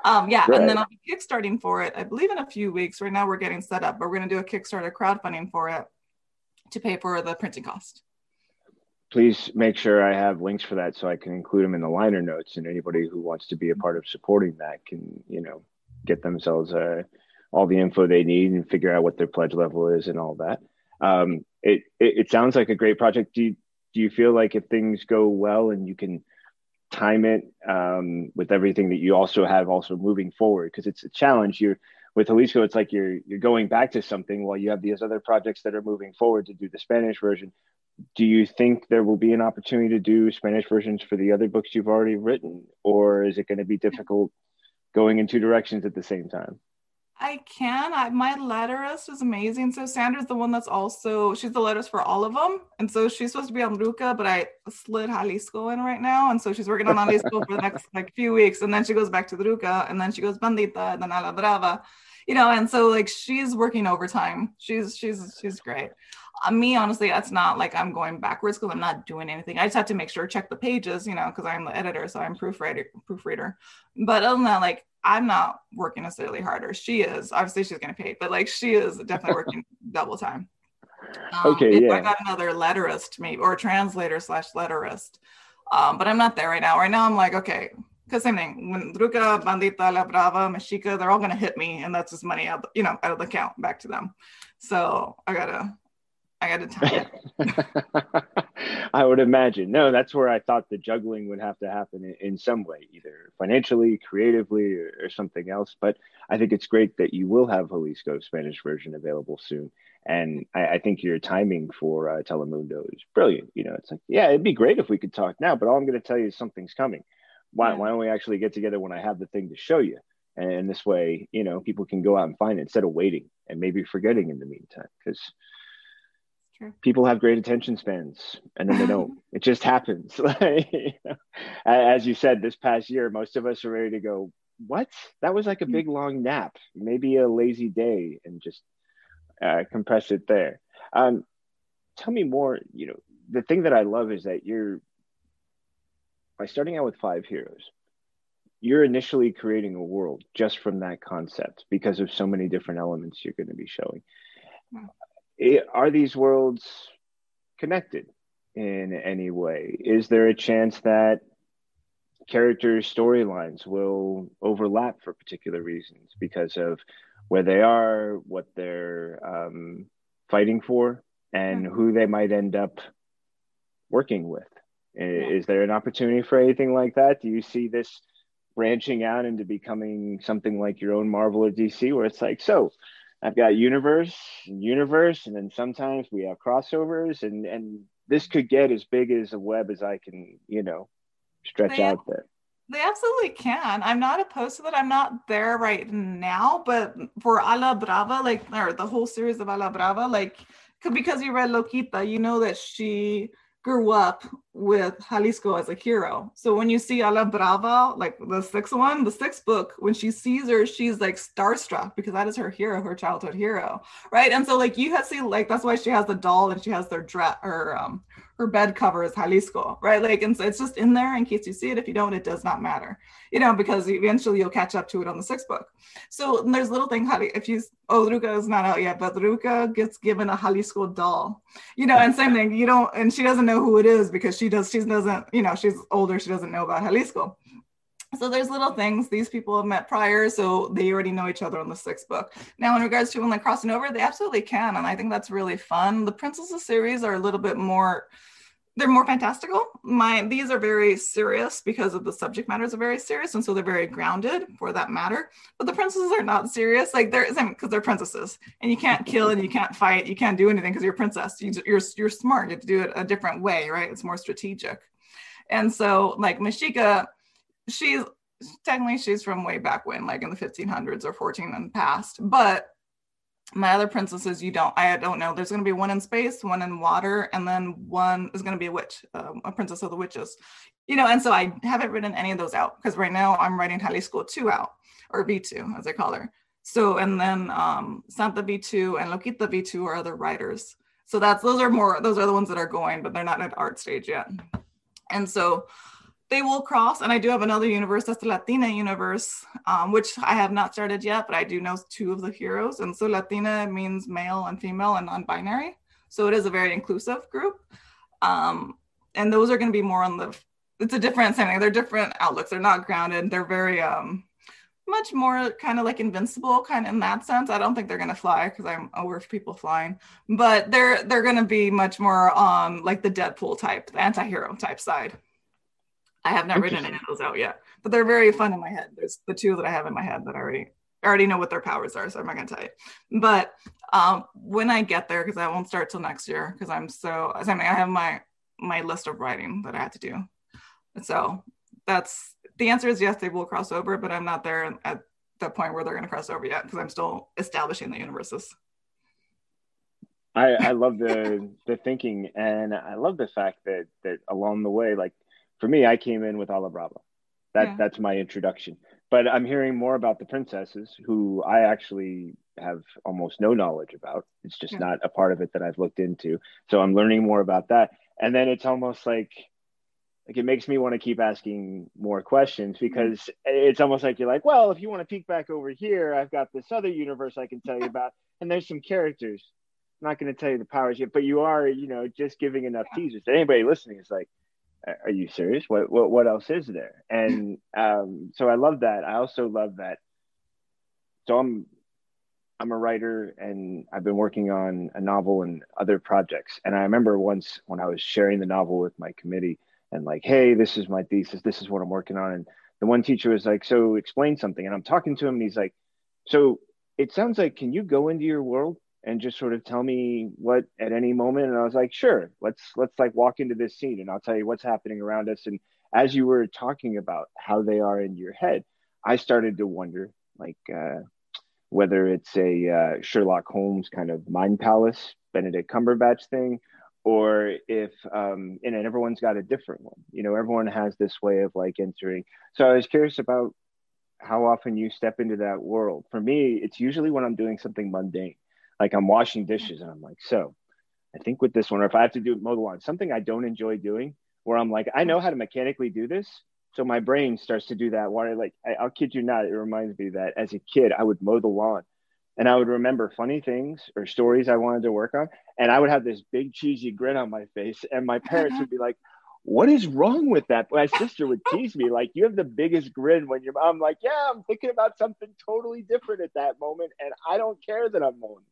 S3: Um, yeah, right. and then I'll be kickstarting for it. I believe in a few weeks. Right now, we're getting set up, but we're going to do a Kickstarter crowdfunding for it to pay for the printing cost
S2: please make sure I have links for that so I can include them in the liner notes. And anybody who wants to be a part of supporting that can, you know, get themselves uh, all the info they need and figure out what their pledge level is and all that. Um, it, it, it sounds like a great project. Do you, do you feel like if things go well and you can time it um, with everything that you also have also moving forward? Because it's a challenge. You're with Jalisco, it's like you're you're going back to something while you have these other projects that are moving forward to do the Spanish version do you think there will be an opportunity to do Spanish versions for the other books you've already written, or is it going to be difficult going in two directions at the same time?
S3: I can. I, my letterist is amazing. So Sandra's the one that's also she's the letterist for all of them, and so she's supposed to be on Ruca, but I slid Jalisco in right now, and so she's working on Jalisco for the next like few weeks, and then she goes back to the Ruca, and then she goes Bandita, and then A la Brava, you know, and so like she's working overtime. She's she's she's great. Uh, me honestly that's not like i'm going backwards because i'm not doing anything. I just have to make sure check the pages you know because i'm the editor so i'm proofreader proofreader. But other than that like i'm not working necessarily harder. She is. Obviously she's getting paid but like she is definitely working double time.
S2: Um, okay yeah
S3: i got another letterist maybe or translator slash letterist um, but i'm not there right now. Right now i'm like okay because same thing. When Ruca, Bandita, La Brava, Mexica, they're all gonna hit me, and that's just money out, you know, out of the account back to them. So I gotta I got to tell you.
S2: I would imagine. No, that's where I thought the juggling would have to happen in, in some way, either financially, creatively, or, or, something else. But I think it's great that you will have Jalisco Spanish version available soon. And I, I think your timing for uh, Telemundo is brilliant. You know, it's like, yeah, it'd be great if we could talk now, but all I'm going to tell you is something's coming. Why, yeah. why don't we actually get together when I have the thing to show you? And this way, you know, people can go out and find it instead of waiting and maybe forgetting in the meantime. Because True. People have great attention spans and then they don't. it just happens. As you said, this past year, most of us are ready to go, what? That was like a big long nap, maybe a lazy day, and just uh, compress it there. Um, tell me more. You know, the thing that I love is that you're by starting out with five heroes, you're initially creating a world just from that concept because of so many different elements you're going to be showing. Are these worlds connected in any way? Is there a chance that characters' storylines will overlap for particular reasons because of where they are, what they're um, fighting for, and hmm. who they might end up working with? Is there an opportunity for anything like that? Do you see this branching out into becoming something like your own Marvel or DC, where it's like, so I've got universe, universe, and then sometimes we have crossovers, and and this could get as big as a web as I can, you know, stretch
S3: they,
S2: out there.
S3: They absolutely can. I'm not opposed to that. I'm not there right now, but for A La Brava, like or the whole series of A La Brava, like because you read Loquita, you know that she grew up with Jalisco as a hero. So when you see A La Brava, like the sixth one, the sixth book, when she sees her, she's like starstruck because that is her hero, her childhood hero, right? And so like you have to see like that's why she has the doll and she has their dress, her um her bed cover is Jalisco, right? Like, and so it's just in there in case you see it. If you don't, it does not matter, you know, because eventually you'll catch up to it on the sixth book. So there's little thing, if you, oh, Ruca is not out yet, but Ruca gets given a Jalisco doll, you know, and same thing, you don't, and she doesn't know who it is because she does, she doesn't, you know, she's older, she doesn't know about Jalisco. So there's little things these people have met prior, so they already know each other in the sixth book. Now, in regards to when they're crossing over, they absolutely can, and I think that's really fun. The Princesses series are a little bit more they're more fantastical. My these are very serious because of the subject matters are very serious, and so they're very grounded for that matter. But the princesses are not serious, like they're because they're princesses, and you can't kill and you can't fight, you can't do anything because you're a princess. You, you're you're smart. You have to do it a different way, right? It's more strategic. And so, like Mexica, she's technically she's from way back when, like in the 1500s or 14 and past, but my other princesses you don't i don't know. There's going to be one in space one in water and then one is going to be a witch um, a princess of the witches. You know and so i haven't written any of those out because right now i'm writing Jalisco 2 out or v2 as i call her. So and then um, santa v2 and loquita v2 are other writers. So that's those are more those are the ones that are going but they're not at art stage yet. And so they will cross. And I do have another universe that's the Latina universe, um, which I have not started yet, but I do know two of the heroes. And so Latina means male and female and non binary. So it is a very inclusive group. Um, and those are going to be more on the, it's a different thing. They're different outlooks. They're not grounded. They're very, um, much more kind of like invincible kind of in that sense. I don't think they're gonna fly because I'm aware of people flying, but they're they're gonna be much more um like the Deadpool type, the anti-hero type side. I have not written any of those out yet, but they're very fun in my head. There's the two that I have in my head that I already I already know what their powers are, so I'm not gonna tell you. But um, when I get there, because I won't start till next year, because I'm so I mean I have my my list of writing that I have to do. So that's the answer is yes, they will cross over, but I'm not there at the point where they're gonna cross over yet because I'm still establishing the universes.
S2: I, I love the the thinking and I love the fact that that along the way, like for me, I came in with A La Brava. That yeah. that's my introduction. But I'm hearing more about the princesses, who I actually have almost no knowledge about. It's just yeah. not a part of it that I've looked into. So I'm learning more about that. And then it's almost like like it makes me want to keep asking more questions mm-hmm. because mm-hmm. it's almost like you're like, well, if you want to peek back over here, I've got this other universe I can tell you about, and there's some characters. I'm not going to tell you the powers yet, but you are, you know, just giving enough yeah. teasers. Anybody listening is like, are you serious? What what what else is there? And um, so I love that. I also love that. So I'm I'm a writer and I've been working on a novel and other projects. And I remember once when I was sharing the novel with my committee and like, hey, this is my thesis, this is what I'm working on. And the one teacher was like, so explain something. And I'm talking to him and he's like, so it sounds like, can you go into your world and just sort of tell me what at any moment. And i was like sure let's let's like walk into this scene and i'll tell you what's happening around us. And as you were talking about how they are in your head i started to wonder like uh, whether it's a uh, sherlock holmes kind of mind palace benedict cumberbatch thing or if um, and everyone's got a different one. You know everyone has this way of like entering. So i was curious about how often you step into that world. For me it's usually when i'm doing something mundane like I'm washing dishes and I'm like, so I think with this one, or if I have to do mow the lawn, something I don't enjoy doing, where I'm like, I know how to mechanically do this, so my brain starts to do that. Why, like, I, will kid you not, it reminds me that as a kid, I would mow the lawn, and I would remember funny things or stories I wanted to work on, and I would have this big cheesy grin on my face, and my parents would be like, "What is wrong with that?" My sister would tease me like, "You have the biggest grin when you're." I'm like, "Yeah, I'm thinking about something totally different at that moment, and I don't care that I'm mowing."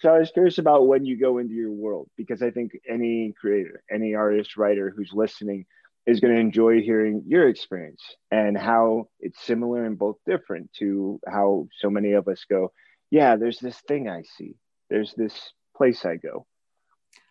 S2: So I was curious about when you go into your world because I think any creator, any artist, writer who's listening is going to enjoy hearing your experience and how it's similar and both different to how so many of us go. Yeah, there's this thing I see. There's this place I go.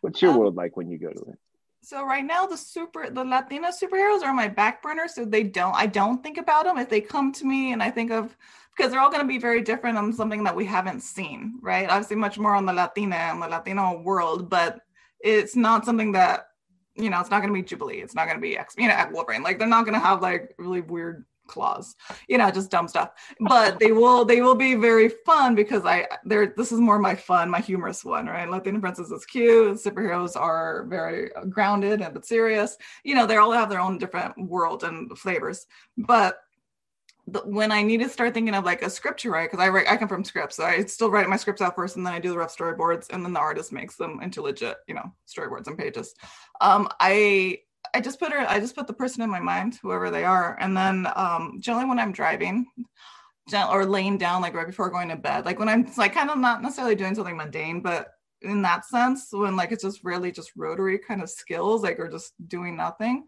S2: What's your um, world like when you go to it?
S3: So right now the super the Latina superheroes are on my back burner, so they don't I don't think about them. If they come to me and I think of because they're all going to be very different on something that we haven't seen, right? Obviously, much more on the Latina and the Latino world, but it's not something that you know. It's not going to be Jubilee. It's not going to be X. You know, Wolverine. Like they're not going to have like really weird claws you know just dumb stuff. But they will they will be very fun because i they're this is more my fun my humorous one right? Latina princess is cute superheroes are very grounded and but serious. You know they all have their own different world and flavors. But when I need to start thinking of like a script to write, because I write, I come from scripts, so I still write my scripts out first, and then I do the rough storyboards, and then the artist makes them into legit, you know, storyboards and pages. Um, I I just put her, I just put the person in my mind, whoever they are, and then um, generally when I'm driving, or laying down like right before going to bed, like when I'm like kind of not necessarily doing something mundane, but in that sense, when like it's just really just rotary kind of skills, like or just doing nothing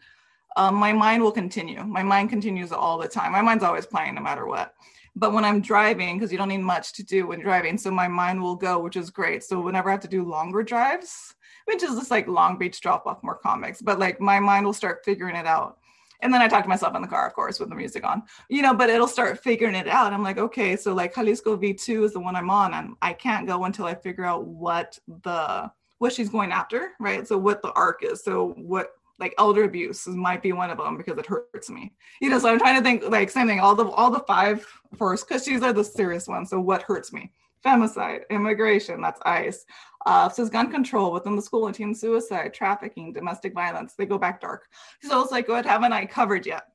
S3: um, my mind will continue. My mind continues all the time. My mind's always playing no matter what. But when I'm driving, because you don't need much to do when driving, so my mind will go, which is great. So whenever I have to do longer drives, which is just like Long Beach drop off more comics, but like my mind will start figuring it out. And then I talk to myself in the car, of course, with the music on, you know, but it'll start figuring it out. I'm like, okay, so like Jalisco V2 is the one I'm on, and I can't go until I figure out what the what she's going after, right? So what the arc is. So what like elder abuse might be one of them because it hurts me you know so i'm trying to think like same thing all the all the five first because these are the serious ones so what hurts me femicide immigration that's ice uh, says gun control within the school and teen suicide trafficking domestic violence they go back dark so it's like what haven't i covered yet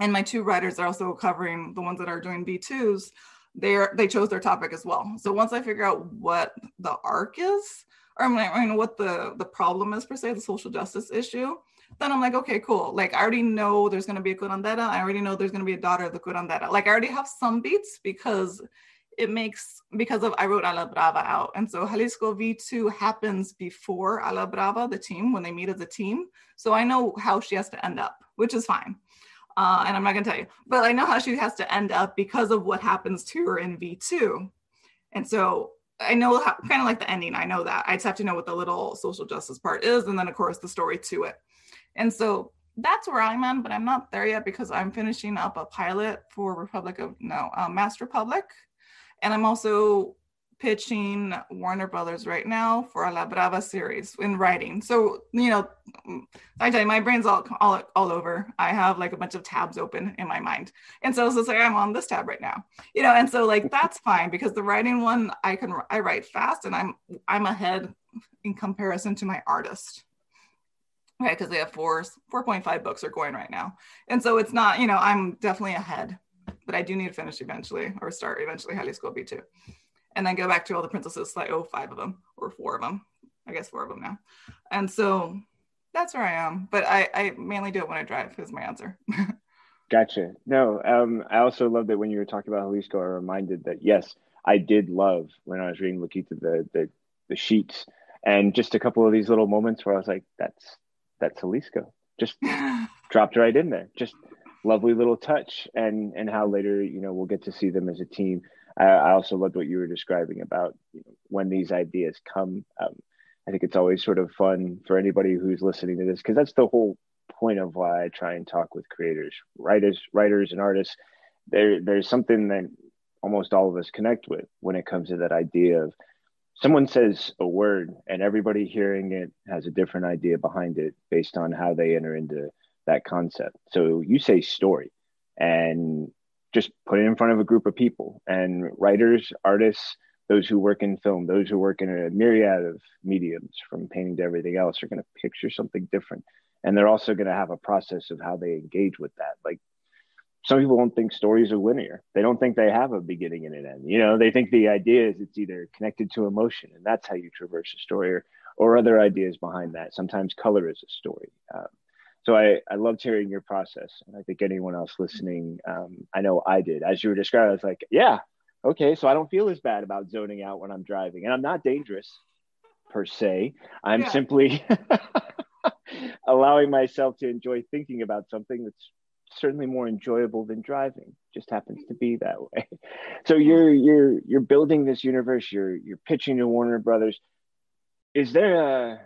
S3: and my two writers are also covering the ones that are doing v2s they're they chose their topic as well so once i figure out what the arc is or I mean, what the the problem is per se, the social justice issue, then I'm like, okay, cool. Like I already know there's gonna be a curandera. I already know there's gonna be a daughter of the curandera. Like I already have some beats because it makes because of I wrote A La Brava out. And so Jalisco V2 happens before A La Brava, the team, when they meet as a team. So I know how she has to end up, which is fine. Uh, and I'm not gonna tell you, but I know how she has to end up because of what happens to her in V2. And so I know how, kind of like the ending. I know that. I just have to know what the little social justice part is, and then of course the story to it. And so that's where I'm at, but I'm not there yet because I'm finishing up a pilot for Republic of no um, Master Republic, and I'm also pitching Warner Brothers right now for a La Brava series in writing. So you know, I tell you, my brain's all all all over. I have like a bunch of tabs open in my mind, and so it's just like I'm on this tab right now, you know. And so like that's fine because the writing one I can I write fast and I'm I'm ahead in comparison to my artist right because they have four 4.5 books are going right now and so it's not you know i'm definitely ahead but i do need to finish eventually or start eventually Jalisco V2 and then go back to all the princesses like oh five of them or four of them i guess four of them now. And so that's where i am but i i mainly do it when i drive is my answer.
S2: Gotcha. No um i also love that when you were talking about Jalisco i reminded that yes i did love when i was reading Loquita the the the sheets. And just a couple of these little moments where i was like that's that's Jalisco. Just dropped right in there. Just lovely little touch, and and how later you know we'll get to see them as a team. I, I also loved what you were describing about you know, when these ideas come. Um, I think it's always sort of fun for anybody who's listening to this because that's the whole point of why I try and talk with creators, writers, writers, and artists. There, there's something that almost all of us connect with when it comes to that idea of someone says a word and everybody hearing it has a different idea behind it based on how they enter into that concept. So you say story and just put it in front of a group of people and writers, artists, those who work in film, those who work in a myriad of mediums, from painting to everything else, are going to picture something different, and they're also going to have a process of how they engage with that. Like some people don't think stories are linear. They don't think they have a beginning and an end. You know, they think the idea is it's either connected to emotion, and that's how you traverse a story, or, or other ideas behind that. Sometimes color is a story. Um, so I, I loved hearing your process. And I think anyone else listening, um, I know I did. As you were describing, I was like, yeah, okay. So I don't feel as bad about zoning out when I'm driving. And I'm not dangerous per se. I'm yeah. simply allowing myself to enjoy thinking about something that's certainly more enjoyable than driving just happens to be that way so you're you're you're building this universe you're you're pitching to warner brothers is there a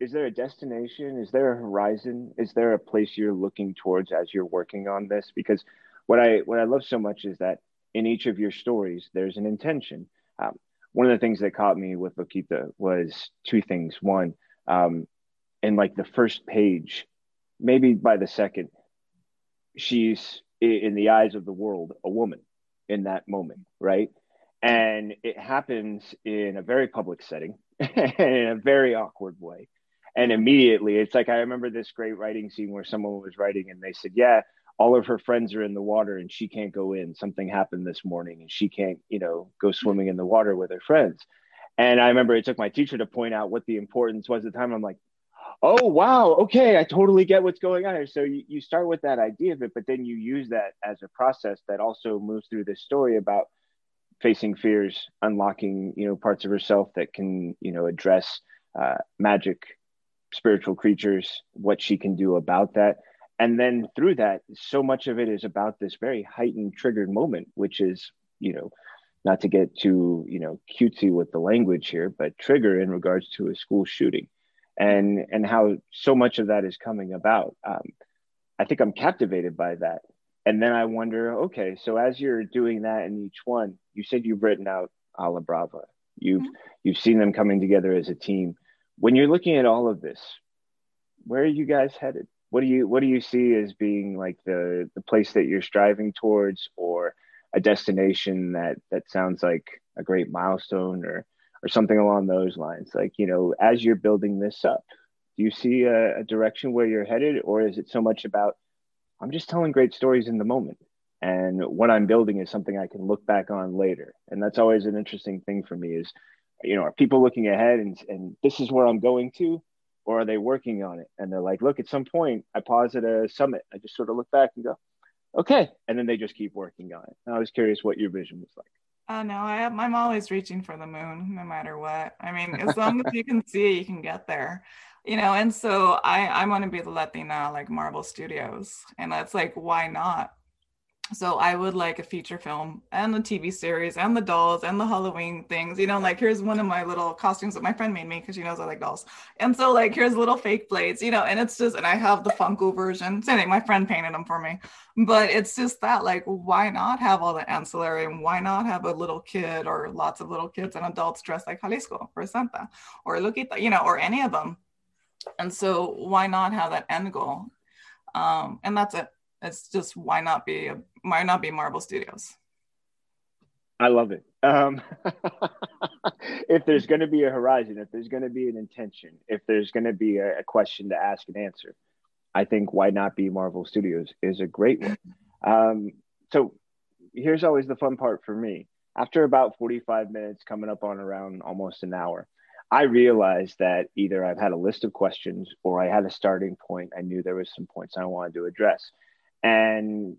S2: is there a destination is there a horizon is there a place you're looking towards as you're working on this? Because what i what i love so much is that in each of your stories there's an intention. Um, one of the things that caught me with Loquita was two things. One um, in like the first page maybe by the second she's in the eyes of the world a woman in that moment right? And it happens in a very public setting and in a very awkward way and immediately it's like i remember this great writing scene where someone was writing and they said yeah all of her friends are in the water and she can't go in. Something happened this morning and she can't you know go swimming in the water with her friends. And i remember it took my teacher to point out what the importance was at the time. I'm like oh wow. Okay. I totally get what's going on here. So you, you start with that idea of it but then you use that as a process that also moves through this story about facing fears unlocking you know parts of herself that can you know address uh, magic spiritual creatures what she can do about that and then through that so much of it is about this very heightened triggered moment which is you know not to get too you know cutesy with the language here but trigger in regards to a school shooting and and how so much of that is coming about. Um, I think I'm captivated by that. And then I wonder, okay, so as you're doing that in each one, you said you've written out a la Brava. You've mm-hmm. you've seen them coming together as a team. When you're looking at all of this, where are you guys headed? What do you what do you see as being like the the place that you're striving towards, or a destination that that sounds like a great milestone, or or something along those lines. Like, you know, as you're building this up, do you see a, a direction where you're headed, or is it so much about, I'm just telling great stories in the moment? And what I'm building is something I can look back on later. And that's always an interesting thing for me is, you know, are people looking ahead and, and this is where I'm going to, or are they working on it? And they're like, look, at some point I pause at a summit. I just sort of look back and go, okay. And then they just keep working on it. And I was curious what your vision was like.
S3: Oh no, I am, I'm always reaching for the moon, no matter what. I mean, as long as you can see it, you can get there, you know. And so I I want to be the Latina like Marvel Studios, and that's like why not? So I would like a feature film and the TV series and the dolls and the Halloween things. You know, like here's one of my little costumes that my friend made me because she knows I like dolls. And so like here's little fake blades, you know, and it's just and I have the Funko version. Same thing, my friend painted them for me. But it's just that like why not have all the ancillary and why not have a little kid or lots of little kids and adults dressed like Jalisco or Santa or Loquita, you know, or any of them. And so why not have that end goal? Um, and that's it it's just why not be a, why not be Marvel Studios?
S2: I love it. Um, if there's going to be a horizon, if there's going to be an intention, if there's going to be a, a, question to ask and answer, I think why not be Marvel Studios is a great one. Um, so here's always the fun part for me. After about 45 minutes, coming up on around almost an hour, I realized that either I've had a list of questions or I had a starting point. I knew there was some points I wanted to address. And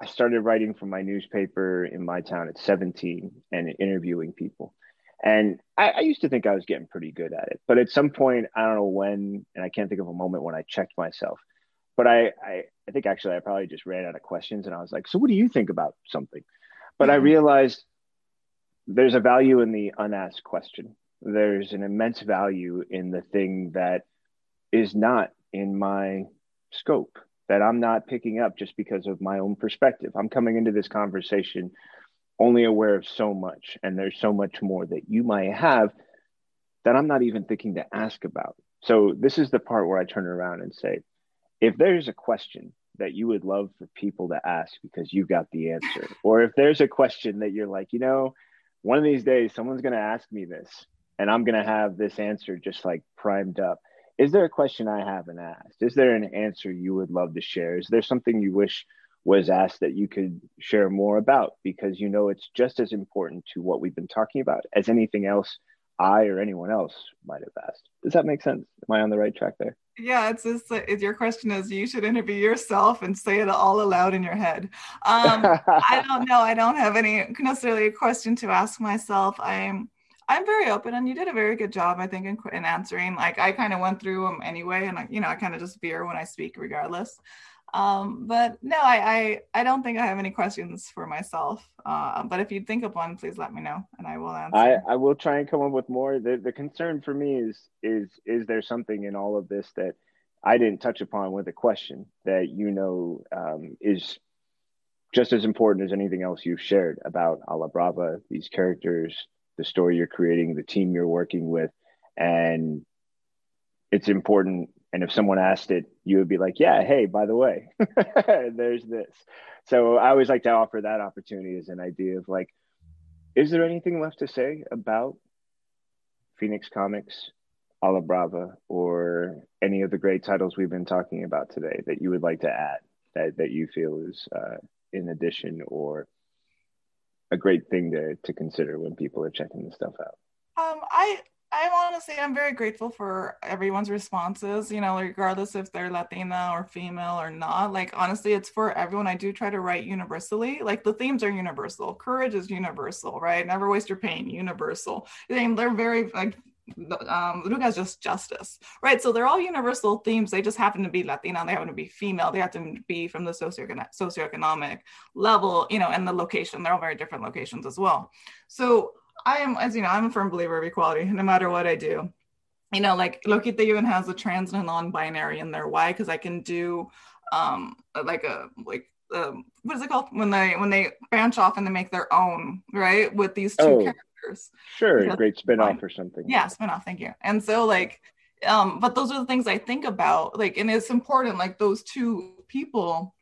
S2: I started writing for my newspaper in my town at 17 and interviewing people. And I, I, used to think I was getting pretty good at it. But at some point, I don't know when, and I can't think of a moment when I checked myself. But I, I, I think actually I probably just ran out of questions and I was like, so what do you think about something? But mm-hmm. I realized there's a value in the unasked question. There's an immense value in the thing that is not in my scope that I'm not picking up just because of my own perspective. I'm coming into this conversation only aware of so much, and there's so much more that you might have that I'm not even thinking to ask about. So, this is the part where I turn around and say, if there's a question that you would love for people to ask because you've got the answer, or if there's a question that you're like, you know, one of these days someone's going to ask me this and I'm going to have this answer just like primed up. Is there a question I haven't asked? Is there an answer you would love to share? Is there something you wish was asked that you could share more about? Because you know it's just as important to what we've been talking about as anything else I or anyone else might have asked. Does that make sense? Am I on the right track there?
S3: Yeah, it's just it's, your question is you should interview yourself and say it all aloud in your head. Um, I don't know. I don't have any necessarily a question to ask myself. I'm I'm very open, and you did a very good job, I think, in, in answering. Like I kind of went through them anyway, and I, you know, I kind of just veer when I speak, regardless. Um, but no, I, I I don't think I have any questions for myself. Uh, but if you think of one, please let me know, and I will answer.
S2: I, I will try and come up with more. The the concern for me is is is there something in all of this that I didn't touch upon with a question that you know um, is just as important as anything else you've shared about A La Brava, these characters, the story you're creating, the team you're working with, and it's important. And if someone asked it, you would be like, "Yeah, hey, by the way, there's this." So I always like to offer that opportunity as an idea of like, is there anything left to say about Phoenix Comics, A La Brava, or any of the great titles we've been talking about today that you would like to add that that you feel is uh, in addition or a great thing to to consider when people are checking this stuff out.
S3: Um, I I'm honestly I'm very grateful for everyone's responses. You know, regardless if they're Latina or female or not. Like honestly, it's for everyone. I do try to write universally. Like the themes are universal. Courage is universal, right? Never waste your pain, universal. they're very like um, Ruca is just justice, right? So they're all universal themes. They just happen to be Latina. They happen to be female. They have to be from the socioeconomic, socioeconomic level, you know, and the location. They're all very different locations as well. So I am, as you know, I'm a firm believer of equality, no matter what I do. You know, like Loquita even has a trans and a non-binary in there. Why? Because I can do um like a like um, what is it called when they when they branch off and they make their own right with these two oh. characters years.
S2: Sure, because, great spinoff or something.
S3: Yeah, spinoff. Thank you. And so like, um, but those are the things I think about. Like, and it's important. Like those two people,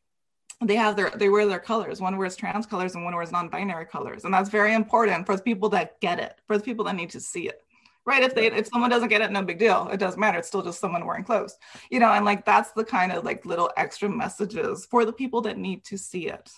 S3: they have their they wear their colors. One wears trans colors and one wears non-binary colors, and that's very important for the people that get it. For the people that need to see it right if they if someone doesn't get it no big deal it doesn't matter it's still just someone wearing clothes you know and like that's the kind of like little extra messages for the people that need to see it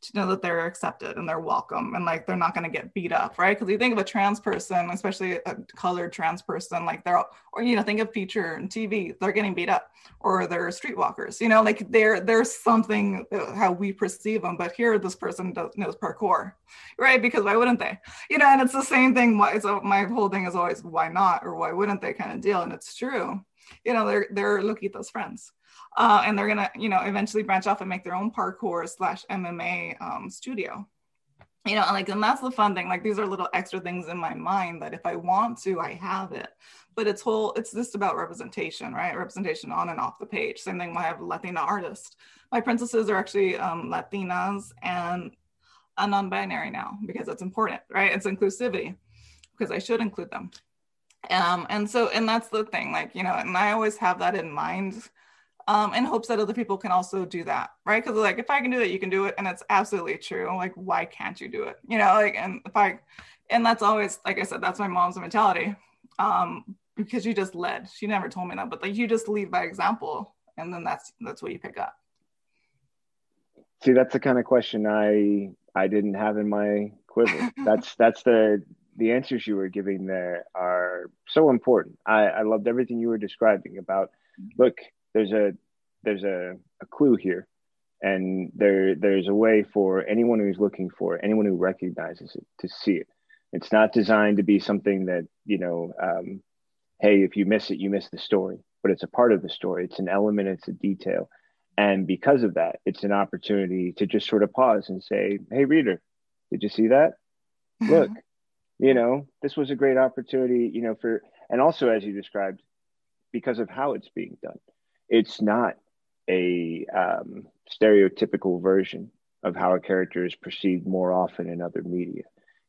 S3: to know that they're accepted and they're welcome and like they're not going to get beat up right? Because you think of a trans person especially a colored trans person like they're or you know think of feature and tv they're getting beat up or they're streetwalkers you know? Like they're there there's something uh, how we perceive them but here this person does, knows parkour right? Because why wouldn't they? You know and it's the same thing why so my whole thing is always why not or why wouldn't they kind of deal? And it's true. You know they're they're Loquita's friends uh, and they're gonna you know eventually branch off and make their own parkour slash mma um, studio. You know and like and that's the fun thing. Like these are little extra things in my mind that if i want to i have it. But it's whole it's just about representation right? Representation on and off the page. Same thing when i have latina artists. My princesses are actually um, latinas and a non-binary now because it's important right? It's inclusivity because i should include them. Um, and so and that's the thing like you know and i always have that in mind um, in hopes that other people can also do that right? Because like if i can do it you can do it and it's absolutely true. Like why can't you do it? You know like and if i and that's always like i said that's my mom's mentality um, because you just led. She never told me that but like you just lead by example and then that's that's what you pick up.
S2: See that's the kind of question i i didn't have in my quiver. That's that's the the answers you were giving there are so important. I, I loved everything you were describing about look, there's a there's a, a clue here. And there there's a way for anyone who's looking for it, anyone who recognizes it to see it. It's not designed to be something that, you know, um, hey, if you miss it, you miss the story. But it's a part of the story. It's an element, it's a detail. And because of that, it's an opportunity to just sort of pause and say, hey, reader, did you see that? Look, you know this was a great opportunity you know for and also as you described because of how it's being done it's not a um, stereotypical version of how a character is perceived more often in other media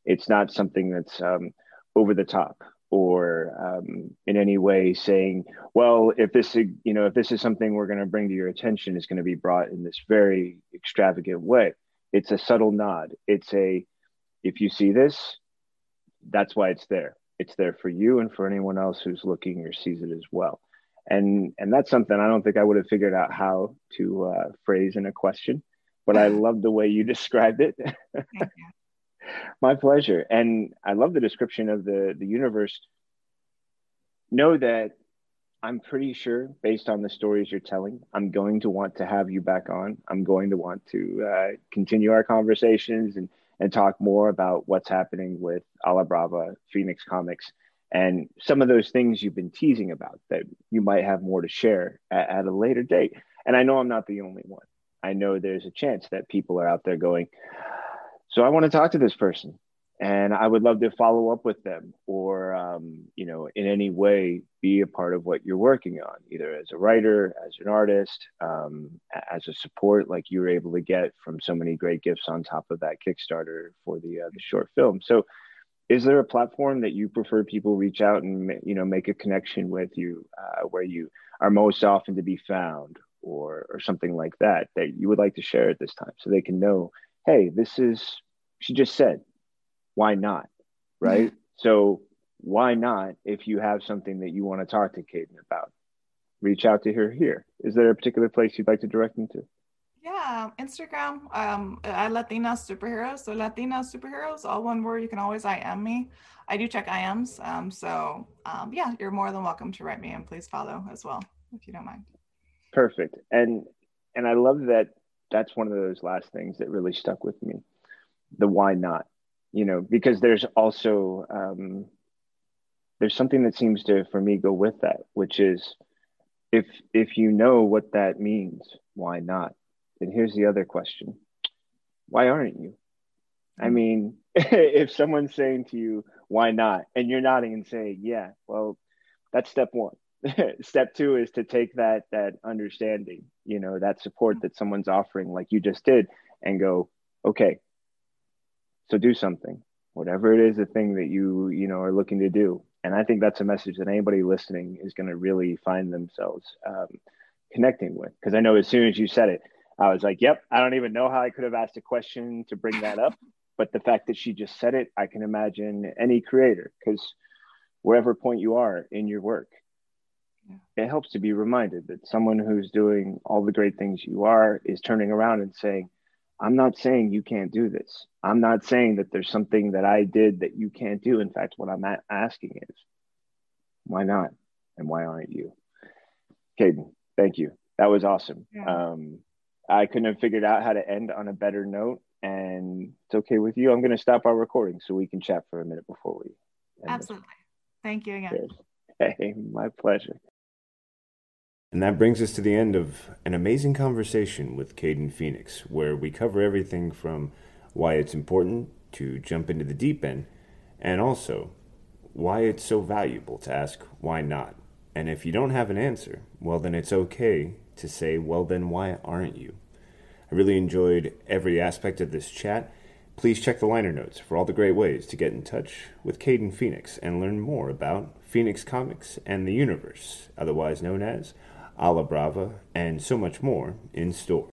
S2: it's not something that's um, over the top or um, in any way saying well if this you know if this is something we're going to bring to your attention is going to be brought in this very extravagant way it's a subtle nod it's a if you see this that's why it's there. It's there for you and for anyone else who's looking or sees it as well. And and that's something I don't think I would have figured out how to uh, phrase in a question, but I love the way you described it. My pleasure. And I love the description of the the universe. Know that I'm pretty sure, based on the stories you're telling, I'm going to want to have you back on. I'm going to want to uh, continue our conversations and and talk more about what's happening with A La Brava, Phoenix Comics, and some of those things you've been teasing about that you might have more to share at, at a later date. And I know I'm not the only one. I know there's a chance that people are out there going, so I want to talk to this person and I would love to follow up with them or, um, you know, in any way be a part of what you're working on, either as a writer, as an artist, um, as a support, like you were able to get from so many great gifts on top of that Kickstarter for the uh, the short film. So, is there a platform that you prefer people reach out and you know make a connection with you, uh, where you are most often to be found, or or something like that that you would like to share at this time, so they can know, hey, this is she just said why not? Right. Mm-hmm. So why not if you have something that you want to talk to Kayden about? Reach out to her here. Is there a particular place you'd like to direct them to?
S3: Yeah, Instagram. Um, at Latina Superheroes. So Latina Superheroes, all one word. You can always IM me. I do check IMs. Um, so um, yeah, you're more than welcome to write me and please follow as well if you don't mind.
S2: Perfect. And and I love that. That's one of those last things that really stuck with me. The why not you know because there's also um, there's something that seems to for me go with that which is if if you know what that means why not then here's the other question why aren't you i mm-hmm. mean if someone's saying to you why not and you're nodding and saying yeah well that's step one step two is to take that that understanding you know that support that someone's offering like you just did and go okay so do something, whatever it is, the thing that you, you know, are looking to do. And I think that's a message that anybody listening is going to really find themselves um, connecting with. Because I know as soon as you said it, I was like, yep, I don't even know how I could have asked a question to bring that up. But the fact that she just said it, I can imagine any creator, because wherever point you are in your work, it helps to be reminded that someone who's doing all the great things you are is turning around and saying, I'm not saying you can't do this. I'm not saying that there's something that I did that you can't do. In fact, what I'm asking is, why not? And why aren't you? Kayden, thank you. That was awesome. Yeah. Um, I couldn't have figured out how to end on a better note. And it's okay with you. I'm going to stop our recording so we can chat for a minute before we.
S3: Absolutely. Thank you again.
S2: Hey, my pleasure.
S1: And that brings us to the end of an amazing conversation with Kayden Phoenix, where we cover everything from why it's important to jump into the deep end, and also why it's so valuable to ask why not. And if you don't have an answer, well, then it's okay to say, well, then why aren't you? I really enjoyed every aspect of this chat. Please check the liner notes for all the great ways to get in touch with Kayden Phoenix and learn more about Phoenix Comics and the universe, otherwise known as A La Brava, and so much more in store.